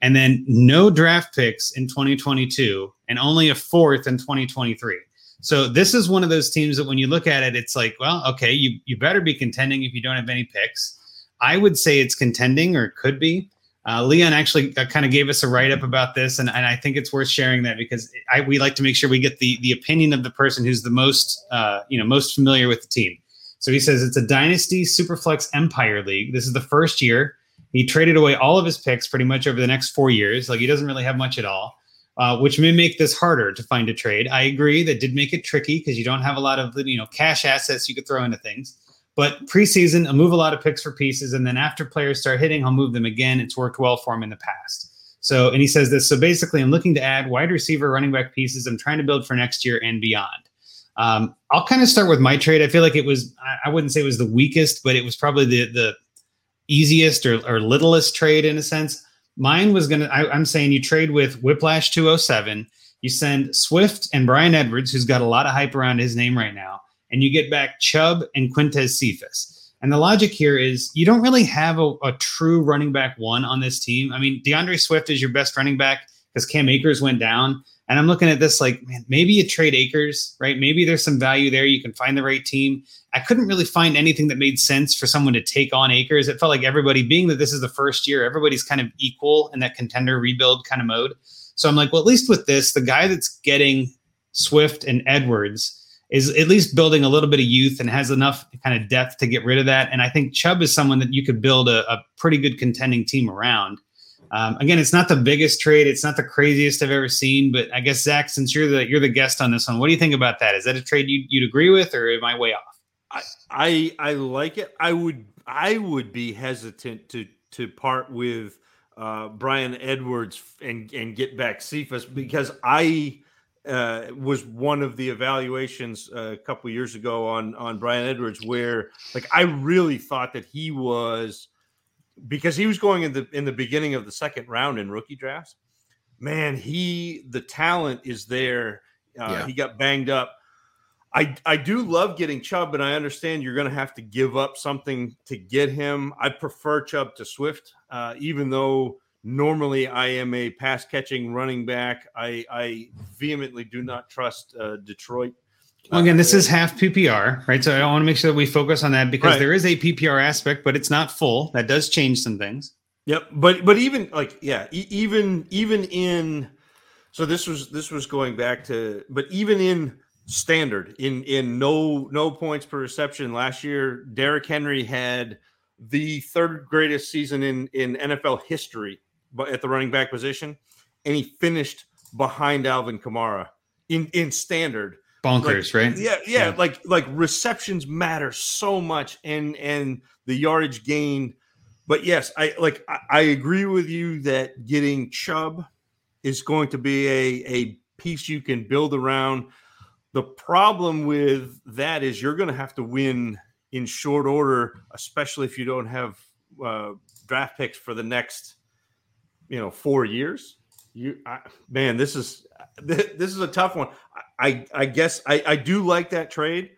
And then no draft picks in 2022 and only a fourth in 2023. So this is one of those teams that when you look at it, it's like, well, okay, you, you better be contending if you don't have any picks. I would say it's contending or it could be. Uh, Leon actually uh, kind of gave us a write up about this, and, and I think it's worth sharing that because I, we like to make sure we get the the opinion of the person who's the most uh, you know most familiar with the team. So he says it's a dynasty superflex empire league. This is the first year. He traded away all of his picks pretty much over the next four years. Like he doesn't really have much at all, uh, which may make this harder to find a trade. I agree that did make it tricky because you don't have a lot of you know cash assets you could throw into things. But preseason, I'll move a lot of picks for pieces, and then after players start hitting, I'll move them again. It's worked well for him in the past. So, and he says this. So basically, I'm looking to add wide receiver, running back pieces. I'm trying to build for next year and beyond. Um, I'll kind of start with my trade. I feel like it was I wouldn't say it was the weakest, but it was probably the the easiest or, or littlest trade in a sense. Mine was gonna. I, I'm saying you trade with Whiplash 207. You send Swift and Bryan Edwards, who's got a lot of hype around his name right now, and you get back Chubb and Quintez Cephus. And the logic here is you don't really have a, a true running back one on this team. I mean, DeAndre Swift is your best running back because Cam Akers went down. And I'm looking at this like, man, maybe you trade Akers, right? Maybe there's some value there. You can find the right team. I couldn't really find anything that made sense for someone to take on Akers. It felt like everybody, being that this is the first year, everybody's kind of equal in that contender rebuild kind of mode. So I'm like, well, at least with this, the guy that's getting Swift and Edwards is at least building a little bit of youth and has enough kind of depth to get rid of that. And I think Chubb is someone that you could build a, a pretty good contending team around. Um, again, it's not the biggest trade. It's not the craziest I've ever seen, but I guess Zach, since you're the you're the guest on this one, what do you think about that? Is that a trade you, you'd agree with, or am I way off? I, I I like it. I would I would be hesitant to to part with uh, Bryan Edwards and and get back Cephus because I uh, was one of the evaluations uh, a couple years ago on on Bryan Edwards where like I really thought that he was because he was going in the in the beginning of the second round in rookie drafts. Man, he the talent is there. Uh, yeah. He got banged up. I I do love getting Chubb, and I understand you're going to have to give up something to get him. I prefer Chubb to Swift, uh, even though normally I am a pass catching running back. I I vehemently do not trust uh, Detroit well, again, this is uh, half PPR, right? So I want to make sure that we focus on that because right. there is a PPR aspect, but it's not full. That does change some things. Yep, but but even like yeah, e- even even in so this was this was going back to but even in standard in in no no points per reception last year, Derrick Henry had the third greatest season in in NFL history, but at the running back position, and he finished behind Alvin Kamara in in standard bonkers, like, right? Yeah, yeah, yeah, like like receptions matter so much, and and the yardage gain. But yes, I like I, I agree with you that getting Chubb is going to be a a piece you can build around. The problem with that is you're going to have to win in short order, especially if you don't have uh, draft picks for the next, you know, four years. You, I, man, this is this is a tough one. I I guess I, I do like that trade.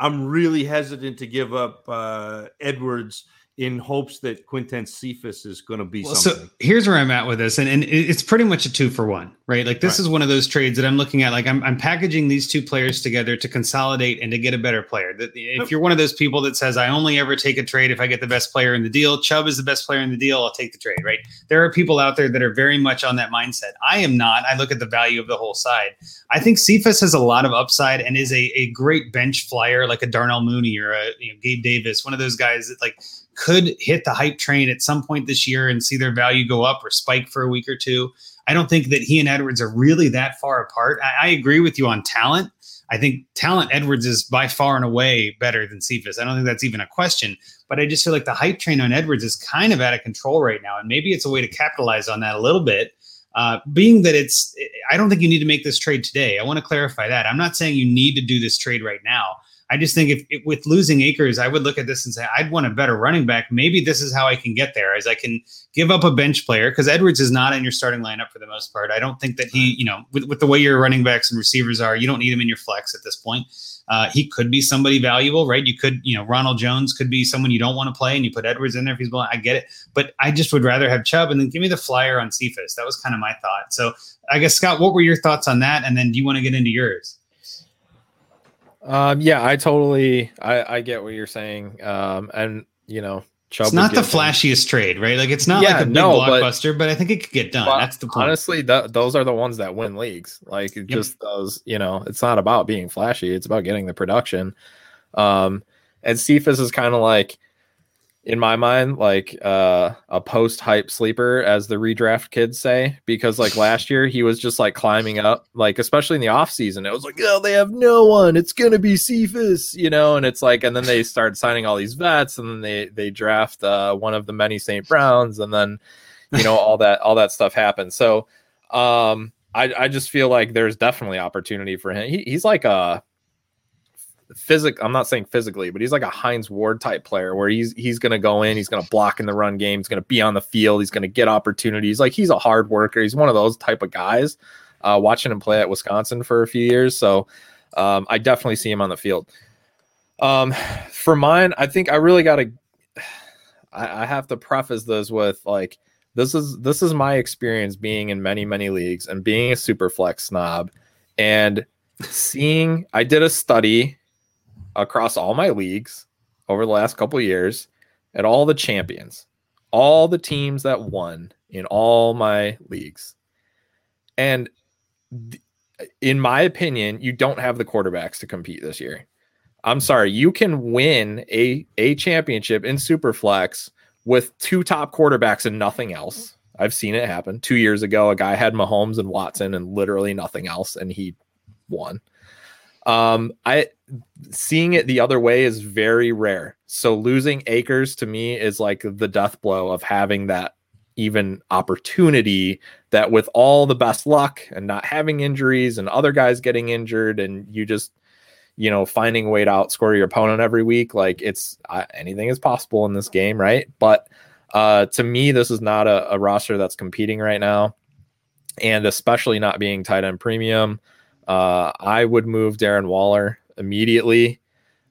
I'm really hesitant to give up uh, Edwards in hopes that Quintez Cephus is going to be well, something. So here's where I'm at with this, and, and it's pretty much a two for one, right? Like this right. is one of those trades that I'm looking at. Like I'm, I'm packaging these two players together to consolidate and to get a better player. If you're one of those people that says I only ever take a trade if I get the best player in the deal, Chubb is the best player in the deal, I'll take the trade, right? There are people out there that are very much on that mindset. I am not. I look at the value of the whole side. I think Cephus has a lot of upside and is a, a great bench flyer like a Darnell Mooney or a you know, Gabe Davis, one of those guys that like could hit the hype train at some point this year and see their value go up or spike for a week or two. I don't think that he and Edwards are really that far apart. I, I agree with you on talent. I think talent Edwards is by far and away better than Cephus. I don't think that's even a question. But I just feel like the hype train on Edwards is kind of out of control right now, and maybe it's a way to capitalize on that a little bit. Uh, being that it's, I don't think you need to make this trade today. I want to clarify that. I'm not saying you need to do this trade right now. I just think if, if, with losing Akers, I would look at this and say I'd want a better running back. Maybe this is how I can get there, as I can give up a bench player because Edwards is not in your starting lineup for the most part. I don't think that he, you know, with, with the way your running backs and receivers are, you don't need him in your flex at this point. Uh, he could be somebody valuable, right? You could, you know, Ronald Jones could be someone you don't want to play, and you put Edwards in there if he's blind. I get it, but I just would rather have Chubb and then give me the flyer on Cephus. That was kind of my thought. So I guess Scott, what were your thoughts on that? And then do you want to get into yours? Um, yeah, I totally, I, I get what you're saying. Um, and you know, Chubb it's not the flashiest trade, right? Like it's not yeah, like a big no, blockbuster, but, but, I think it could get done. That's the point. Honestly, th- those are the ones that win leagues. Like yep. just those, you know, it's not about being flashy; it's about getting the production. Um, and Cephus is kind of like in my mind like uh, a post hype sleeper as the redraft kids say because like last year he was just like climbing up like especially in the off season it was like oh they have no one. It's gonna be Cephus you know? And it's like and then they start signing all these vets and then they they draft uh, one of the many St. Browns and then you know all that all that stuff happens. So um I, I just feel like there's definitely opportunity for him. He, he's like a physic I'm not saying physically, but he's like a Hines Ward type player where he's he's gonna go in, he's gonna block in the run game, he's gonna be on the field, he's gonna get opportunities. Like he's a hard worker. He's one of those type of guys. Uh, watching him play at Wisconsin for a few years, so um, I definitely see him on the field. Um, for mine, I think I really got to. I, I have to preface this with like this is this is my experience being in many many leagues and being a super flex snob and seeing. I did a study across all my leagues over the last couple years at all the champions, all the teams that won in all my leagues, and. Th- in my opinion, you don't have the quarterbacks to compete this year. I'm sorry, you can win a a championship in Superflex with two top quarterbacks and nothing else. I've seen it happen. Two years ago, a guy had Mahomes and Watson and literally nothing else, and he won. Um, I seeing it the other way is very rare. So losing Akers to me is like the death blow of having that even opportunity that with all the best luck and not having injuries and other guys getting injured and you just you know finding a way to outscore your opponent every week like it's uh, anything is possible in this game right but uh to me this is not a, a roster that's competing right now and especially not being tight end premium uh i would move darren waller immediately.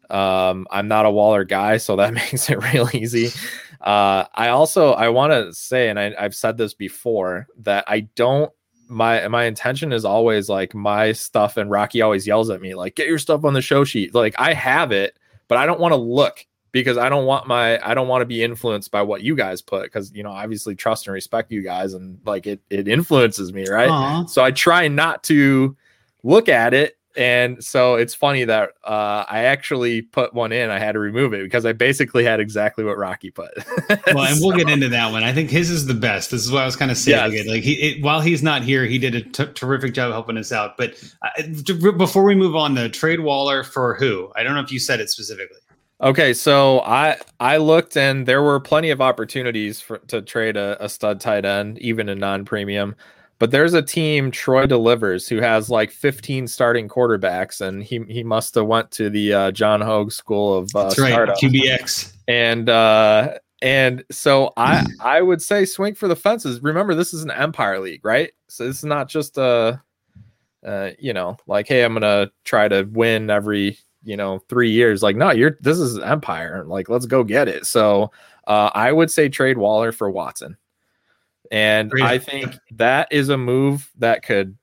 Um i'm not a waller guy so that makes it real easy. Uh, I also I want to say, and I, I've said this before, that I don't my my intention is always like my stuff and Rocky always yells at me like get your stuff on the show sheet. Like I have it but I don't want to look because I don't want my I don't want to be influenced by what you guys put because you know obviously trust and respect you guys and like it it influences me right? Aww. so I try not to look at it and so it's funny that uh, I actually put one in. I had to remove it because I basically had exactly what Rocky put. well, and we'll get into that one. I think his is the best. This is what I was kind of saying. Yes. Like he, it, while he's not here, he did a t- terrific job helping us out. But uh, t- before we move on, the trade Waller for who? I don't know if you said it specifically. Okay, so I I looked and there were plenty of opportunities for to trade a, a stud tight end, even a non-premium. But there's a team, Troy Delivers, who has like 15 starting quarterbacks, and he he must have went to the uh, John Hogue School of uh, That's right, startup. QBX. and uh and so i i would say swing for the fences. Remember this is an empire league right? So this is not just a uh you know like hey i'm gonna try to win every you know three years. Like no you're this is empire. Like let's go get it. So uh i would say trade waller for watson and i think that is a move that could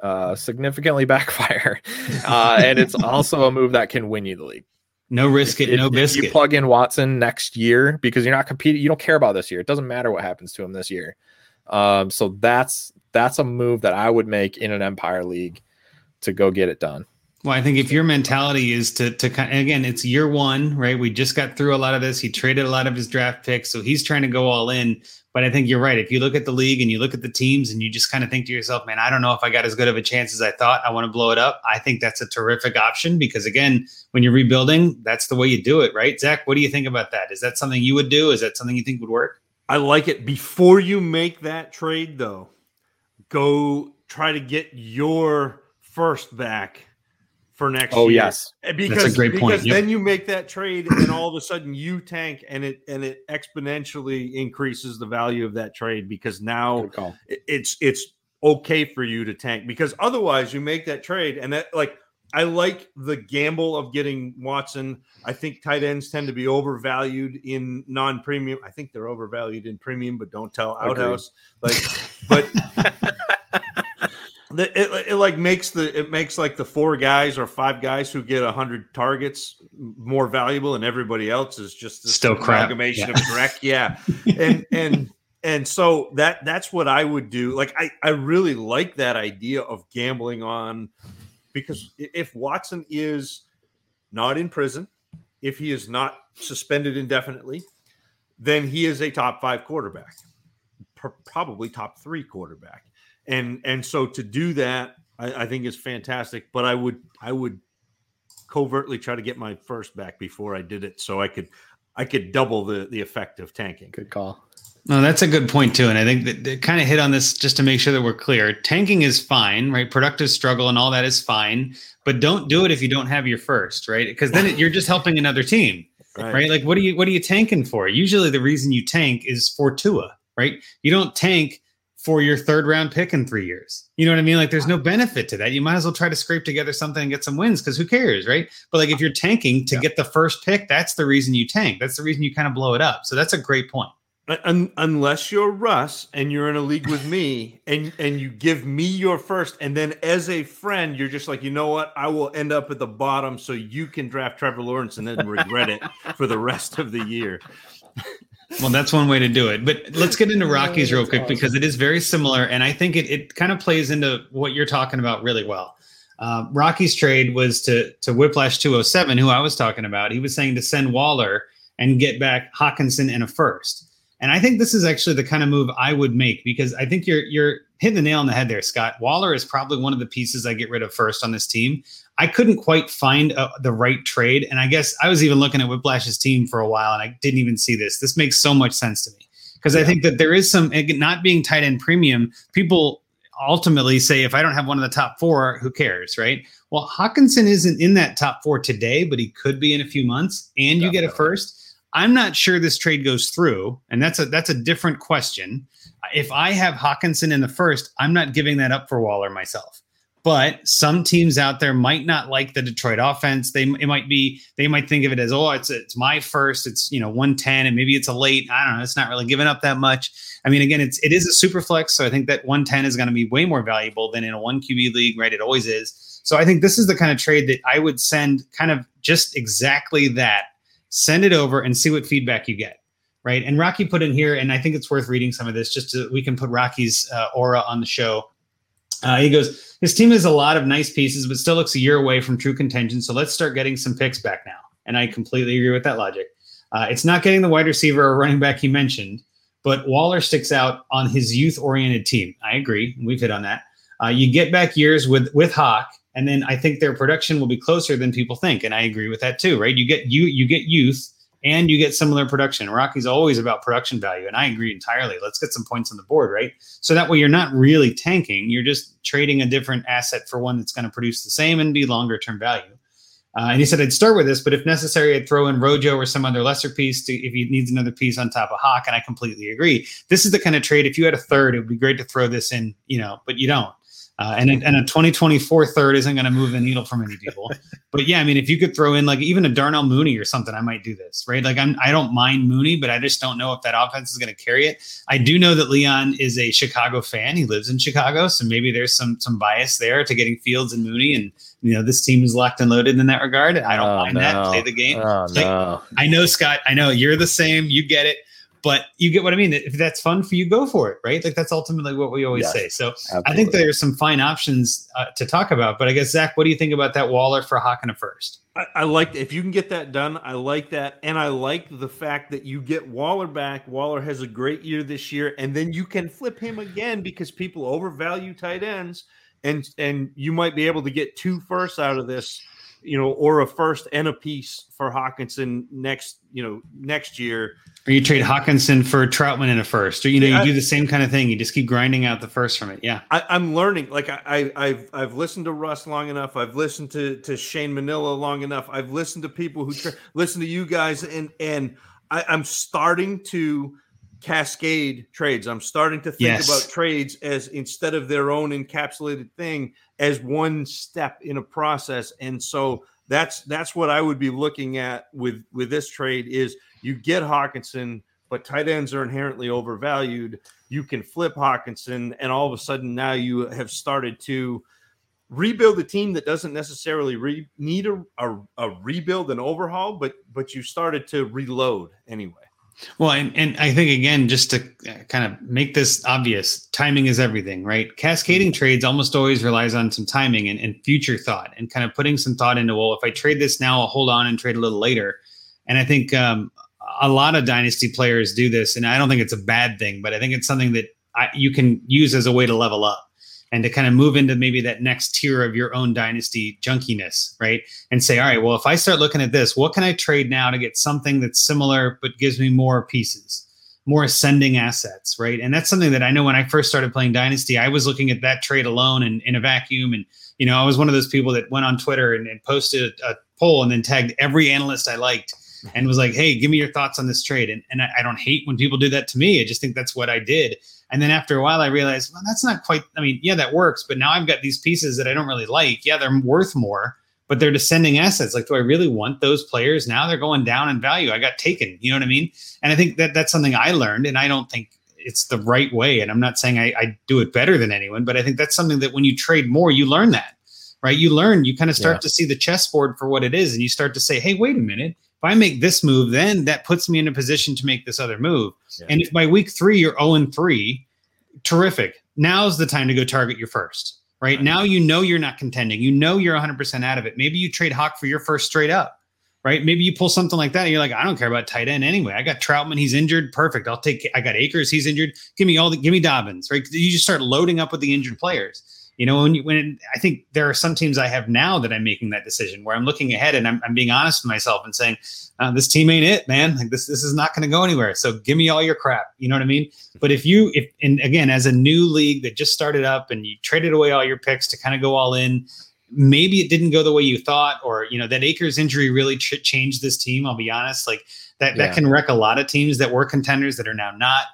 uh significantly backfire uh and it's also a move that can win you the league No risk it, if, no if biscuit. you plug in Watson next year because you're not competing, you don't care about this year. It doesn't matter what happens to him this year. Um, so that's that's a move that I would make in an Empire League to go get it done. Well, I think if your mentality is to to kind again, it's year one, right? We just got through a lot of this. He traded a lot of his draft picks, so he's trying to go all in. But I think you're right. If you look at the league and you look at the teams and you just kind of think to yourself, man, I don't know if I got as good of a chance as I thought. I want to blow it up. I think that's a terrific option because again, when you're rebuilding, that's the way you do it, right? Zach, what do you think about that? Is that something you would do? Is that something you think would work? I like it. Before you make that trade, though, go try to get your first back for next Oh year. yes, Because, That's a great point. because Yep. then you make that trade, and all of a sudden you tank, and it and it exponentially increases the value of that trade because now good call. it- it's it's okay for you to tank because otherwise you make that trade and that like I like the gamble of getting Watson. I think tight ends tend to be overvalued in non-premium. I think they're overvalued in premium, but don't tell Agreed. Outhouse. Like, but the, it, it like makes the it makes like the four guys or five guys who get hundred targets more valuable, and everybody else is just Still crap. amalgamation Yeah. of dreck. Yeah, and and and so that that's what I would do. Like I I really like that idea of gambling on because if Watson is not in prison, if he is not suspended indefinitely, then he is a top five quarterback, pr- probably top three quarterback. And and so to do that, I, I think is fantastic. But I would I would covertly try to get my first back before I did it, so I could I could double the the effect of tanking. Good call. No, that's a good point too, and I think that, that kind of hit on this just to make sure that we're clear. Tanking is fine, right? Productive struggle and all that is fine, but don't do it if you don't have your first, right? Because then it, you're just helping another team, right. Like, what are you what are you tanking for? Usually, the reason you tank is for Tua, right? You don't tank for your third round pick in three years. You know what I mean? Like there's no benefit to that. You might as well try to scrape together something and get some wins because who cares, right? But like if you're tanking to yeah. get the first pick, that's the reason you tank. That's the reason you kind of blow it up. So that's a great point. Un- unless you're Russ and you're in a league with me and and you give me your first and then as a friend you're just like you know what I will end up at the bottom so you can draft Trevor Lawrence and then regret it for the rest of the year. Well, that's one way to do it. But let's get into Rockies real quick because it is very similar. And I think it, it kind of plays into what you're talking about really well. Uh, Rocky's trade was to to Whiplash 207, who I was talking about. He was saying to send Waller and get back Hockenson and a first. And I think this is actually the kind of move I would make because I think you're you're hitting the nail on the head there, Scott. Waller is probably one of the pieces I get rid of first on this team. I couldn't quite find a, uh, the right trade. And I guess I was even looking at Whiplash's team for a while and I didn't even see this. This makes so much sense to me because yeah. I think that there is some, not being tight end premium, people ultimately say, if I don't have one of the top four, who cares, right? Well, Hockenson isn't in that top four today, but he could be in a few months and you get a first. I'm not sure this trade goes through, and that's a that's a different question. If I have Hockenson in the first, I'm not giving that up for Waller myself. But some teams out there might not like the Detroit offense. They it might be they might think of it as oh it's it's my first. It's you know 110 and maybe it's a late. I don't know. It's not really giving up that much. I mean again it's it is a super flex, so I think that 110 is going to be way more valuable than in a one QB league. Right? It always is. So I think this is the kind of trade that I would send kind of just exactly that. Send it over and see what feedback you get right? And Rocky put in here, and I think it's worth reading some of this just so we can put Rocky's uh, aura on the show. Uh, he goes, his team has a lot of nice pieces, but still looks a year away from true contention. So let's start getting some picks back now. And I completely agree with that logic. Uh, it's not getting the wide receiver or running back he mentioned, but Waller sticks out on his youth oriented team. I agree. We've hit on that. Uh, you get back years with with Hawk, and then I think their production will be closer than people think. And I agree with that too, right? You get you you get youth and you get similar production. Rocky's always about production value, and I agree entirely. Let's get some points on the board, right? So that way you're not really tanking; you're just trading a different asset for one that's going to produce the same and be longer term value. Uh, and he said I'd start with this, but if necessary, I'd throw in Rojo or some other lesser piece to, if he needs another piece on top of Hawk. And I completely agree. This is the kind of trade. If you had a third, it would be great to throw this in, you know, but you don't. Uh, and, a, and a 2024 third isn't going to move the needle for many people. but yeah, I mean, if you could throw in like even a Darnell Mooney or something, I might do this, right? Like I'm, I don't mind Mooney, but I just don't know if that offense is going to carry it. I do know that Leon is a Chicago fan. He lives in Chicago, so maybe there's some some bias there to getting Fields and Mooney, and you know this team is locked and loaded in that regard. I don't oh, mind no. that. Play the game. Oh, no. I know Scott. I know you're the same. You get it but you get what I mean. If that's fun for you, go for it, right? Like that's ultimately what we always yes, say. So absolutely. I think there's some fine options uh, to talk about. But I guess Zach, what do you think about that Waller for Hawk and a first? I, I like if you can get that done. I like that, and I like the fact that you get Waller back. Waller has a great year this year, and then you can flip him again because people overvalue tight ends, and and you might be able to get two firsts out of this you know, or a first and a piece for Hockenson next, you know, next year. Or you trade Hockenson for Trautman in a first, or you know, yeah, you do the same kind of thing. You just keep grinding out the first from it. Yeah, I, am learning. Like I, I, have I've listened to Russ long enough. I've listened to to Shane Manila long enough. I've listened to people who tra- listen to you guys, and and I, I'm starting to cascade trades. I'm starting to think yes. about trades as instead of their own encapsulated thing as one step in a process. And so that's that's what I would be looking at with with this trade is you get Hockenson, but tight ends are inherently overvalued. You can flip Hockenson, and all of a sudden now you have started to rebuild a team that doesn't necessarily re- need a, a, a rebuild and overhaul, but but you started to reload anyway. Well, and, and I think again, just to uh, kind of make this obvious, timing is everything, right? Cascading trades almost always relies on some timing and, and future thought and kind of putting some thought into, well, if I trade this now, I'll hold on and trade a little later. And I think um, a lot of dynasty players do this, and I don't think it's a bad thing, but I think it's something that I, you can use as a way to level up and to kind of move into maybe that next tier of your own dynasty junkiness, right? And say, all right, well, if I start looking at this, what can I trade now to get something that's similar but gives me more pieces, more ascending assets, right? And that's something that I know when I first started playing Dynasty, I was looking at that trade alone and in a vacuum. And, you know, I was one of those people that went on Twitter and, and posted a, a poll and then tagged every analyst I liked and was like, hey, give me your thoughts on this trade. And, and I, I don't hate when people do that to me. I just think that's what I did And then after a while, I realized, well, that's not quite. I mean, yeah, that works, but now I've got these pieces that I don't really like. Yeah, they're worth more, but they're descending assets. Like, do I really want those players now? They're going down in value. I got taken. You know what I mean? And I think that that's something I learned, and I don't think it's the right way. And I'm not saying I, I do it better than anyone, but I think that's something that when you trade more, you learn that, right? You learn, you kind of start yeah. to see the chessboard for what it is, and you start to say, hey, wait a minute. If I make this move, then that puts me in a position to make this other move. Yeah. And if by week three you're 0 and 3, terrific. Now's the time to go target your first right? right? Now you know you're not contending. You know you're 100% out of it. Maybe you trade Hawk for your first straight up, right? Maybe you pull something like that. And you're like, I don't care about tight end anyway. I got Trautman. He's injured. Perfect. I'll take, I got Akers. He's injured. Give me all the, give me Dobbins, right? You just start loading up with the injured players. You know, when you, when it, I think there are some teams I have now that I'm making that decision where I'm looking ahead and I'm, I'm being honest with myself and saying, uh, this team ain't it, man. Like this, this is not going to go anywhere. So give me all your crap. You know what I mean? But if you, if, and again, as a new league that just started up and you traded away all your picks to kind of go all in, maybe it didn't go the way you thought, or, you know, that Akers injury really ch- changed this team. I'll be honest. Like that, yeah. that can wreck a lot of teams that were contenders that are now not.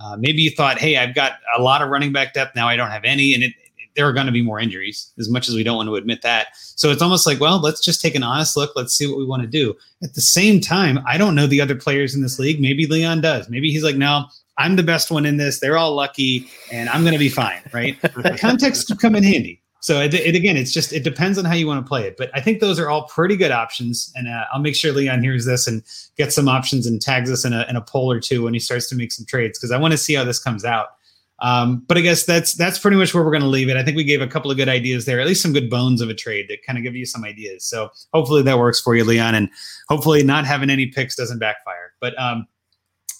Uh, maybe you thought, hey, I've got a lot of running back depth now. I don't have any, and it, there are going to be more injuries, as much as we don't want to admit that. So it's almost like, well, let's just take an honest look. Let's see what we want to do. At the same time, I don't know the other players in this league. Maybe Leon does. Maybe he's like, no, I'm the best one in this. They're all lucky, and I'm going to be fine. Right? context could come in handy. So it, it, again, it's just it depends on how you want to play it. But I think those are all pretty good options, and uh, I'll make sure Leon hears this and gets some options and tags us in a, in a poll or two when he starts to make some trades because I want to see how this comes out. Um, but I guess that's that's pretty much where we're going to leave it. I think we gave a couple of good ideas there, at least some good bones of a trade that kind of give you some ideas. So hopefully that works for you, Leon, and hopefully not having any picks doesn't backfire. But um,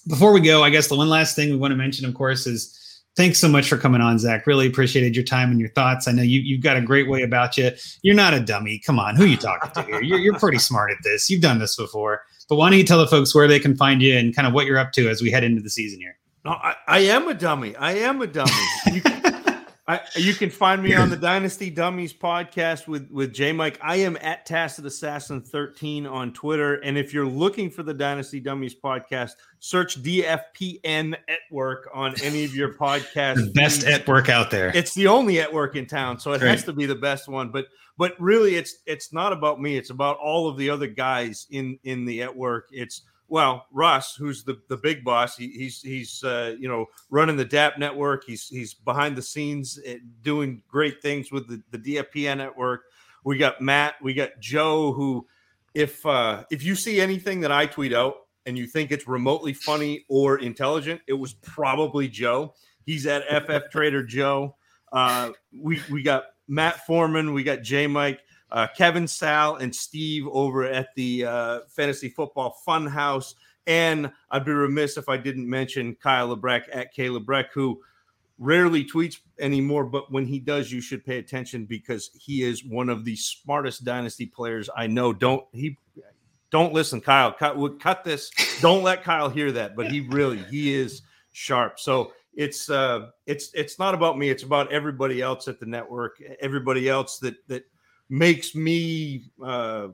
before we go, I guess the one last thing we want to mention, of course, is thanks so much for coming on, Zach. Really appreciated your time and your thoughts. I know you, you've got a great way about you. You're not a dummy. Come on, who are you talking to here? You're, you're pretty smart at this. You've done this before. But why don't you tell the folks where they can find you and kind of what you're up to as we head into the season here? No, I, I, am a dummy. I am a dummy. You can, I, you can find me on the Dynasty Dummies podcast with with J Mike. I am at Tacit Assassin 13 on Twitter. And if you're looking for the Dynasty Dummies podcast, search DFPN at work on any of your podcasts. the best at work out there. It's the only at work in town, so it has to be the best one. But but really, it's it's not about me. It's about all of the other guys in in the at work. It's well, Russ, who's the, the big boss, he, he's he's uh, you know running the DAP network. He's he's behind the scenes eh, doing great things with the, the DFPN network. We got Matt, we got Joe, who if uh, if you see anything that I tweet out and you think it's remotely funny or intelligent, it was probably Joe. He's at FF Trader Joe. Uh, we we got Matt Foreman, we got J Mike uh, Kevin, Sal, and Steve over at the uh, Fantasy Football Funhouse. And I'd be remiss if I didn't mention Kyle Lebrecht at K Lebrecht, who rarely tweets anymore, but when he does, you should pay attention because he is one of the smartest dynasty players I know. Don't he? Don't listen, Kyle. Cut, cut this. Don't let Kyle hear that. But he really, he is sharp. So it's uh, it's it's not about me. It's about everybody else at the network. Everybody else that that makes me uh,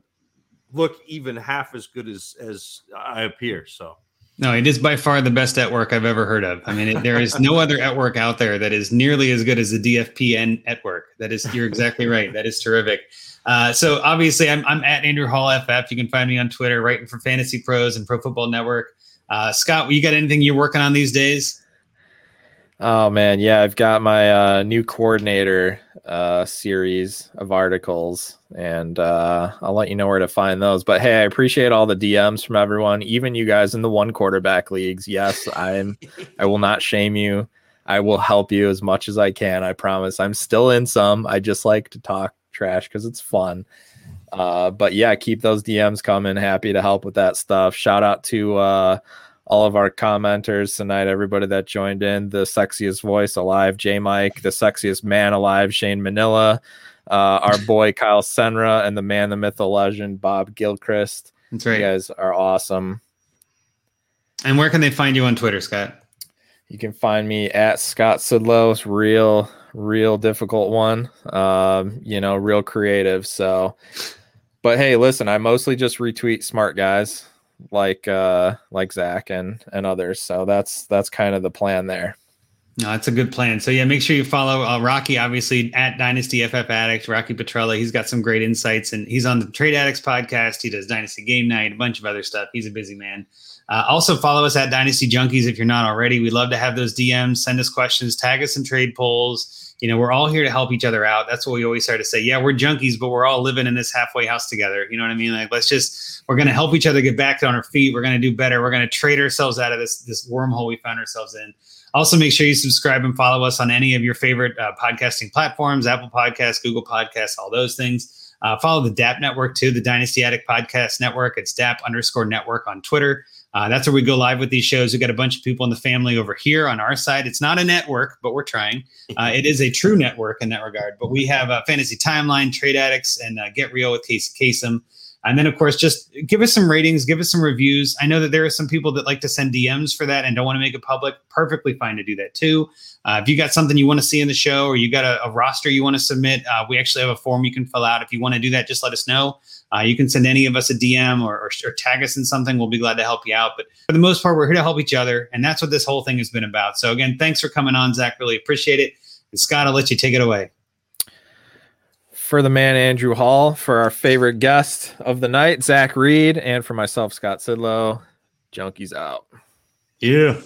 look even half as good as as I appear. So. No, it is by far the best at work I've ever heard of. I mean, it, there is no other at work out there that is nearly as good as the DFPN network. That is, you're exactly right. That is terrific. Uh, so obviously, I'm, I'm at Andrew Hall FF. You can find me on Twitter, writing for Fantasy Pros and Pro Football Network. Uh, Scott, you got anything you're working on these days? Oh man, yeah, I've got my uh, new coordinator uh, series of articles, and uh, I'll let you know where to find those. But hey, I appreciate all the DMs from everyone, even you guys in the one quarterback leagues. Yes, I'm. I will not shame you. I will help you as much as I can. I promise. I'm still in some. I just like to talk trash because it's fun. Uh, but yeah, keep those DMs coming. Happy to help with that stuff. Shout out to uh, all of our commenters tonight, everybody that joined in, the sexiest voice alive, J Mike, the sexiest man alive, Shane Manila, uh, our boy Kyle Senra, and the man, the myth, the legend, Bob Gilchrist. That's right. You guys are awesome. And where can they find you on Twitter, Scott? You can find me at Scott Sidlow. Real, real difficult one. Um, you know, real creative. So, but hey, listen, I mostly just retweet smart guys like uh like Zach and and others. So that's that's kind of the plan there. No, that's a good plan. So yeah, make sure you follow uh, Rocky, obviously at Dynasty FF Addict, Rocky Petrella. He's got some great insights, and he's on the Trade Addicts podcast. He does Dynasty Game Night, a bunch of other stuff. He's a busy man. Uh, also follow us at Dynasty Junkies if you're not already. We'd love to have those DMs. Send us questions, tag us in trade polls. You know, we're all here to help each other out. That's what we always try to say. Yeah, we're junkies, but we're all living in this halfway house together. You know what I mean? Like, let's just we're going to help each other get back on our feet. We're going to do better. We're going to trade ourselves out of this this wormhole we found ourselves in. Also, make sure you subscribe and follow us on any of your favorite uh, podcasting platforms Apple Podcasts, Google Podcasts, all those things. Uh, follow the DAP network too, the Dynasty Addict Podcast Network. It's DAP underscore network on Twitter. Uh, that's where we go live with these shows. We got a bunch of people in the family over here on our side. It's not a network, but we're trying. Uh, it is a true network in that regard. But we have a Fantasy Timeline, Trade Addicts, and uh, Get Real with Casey Kasem. And then, of course, just give us some ratings, give us some reviews. I know that there are some people that like to send DMs for that and don't want to make it public. Perfectly fine to do that too. Uh, if you got something you want to see in the show or you got a, a roster you want to submit, uh, we actually have a form you can fill out. If you want to do that, just let us know. Uh, you can send any of us a DM or, or, or, tag us in something. We'll be glad to help you out. But for the most part, we're here to help each other. And that's what this whole thing has been about. So, again, thanks for coming on, Zach. Really appreciate it. And Scott, I'll let you take it away for the man Andrew Hall, for our favorite guest of the night, Zach Reed, and for myself, Scott Sidlow. Junkies out. Yeah.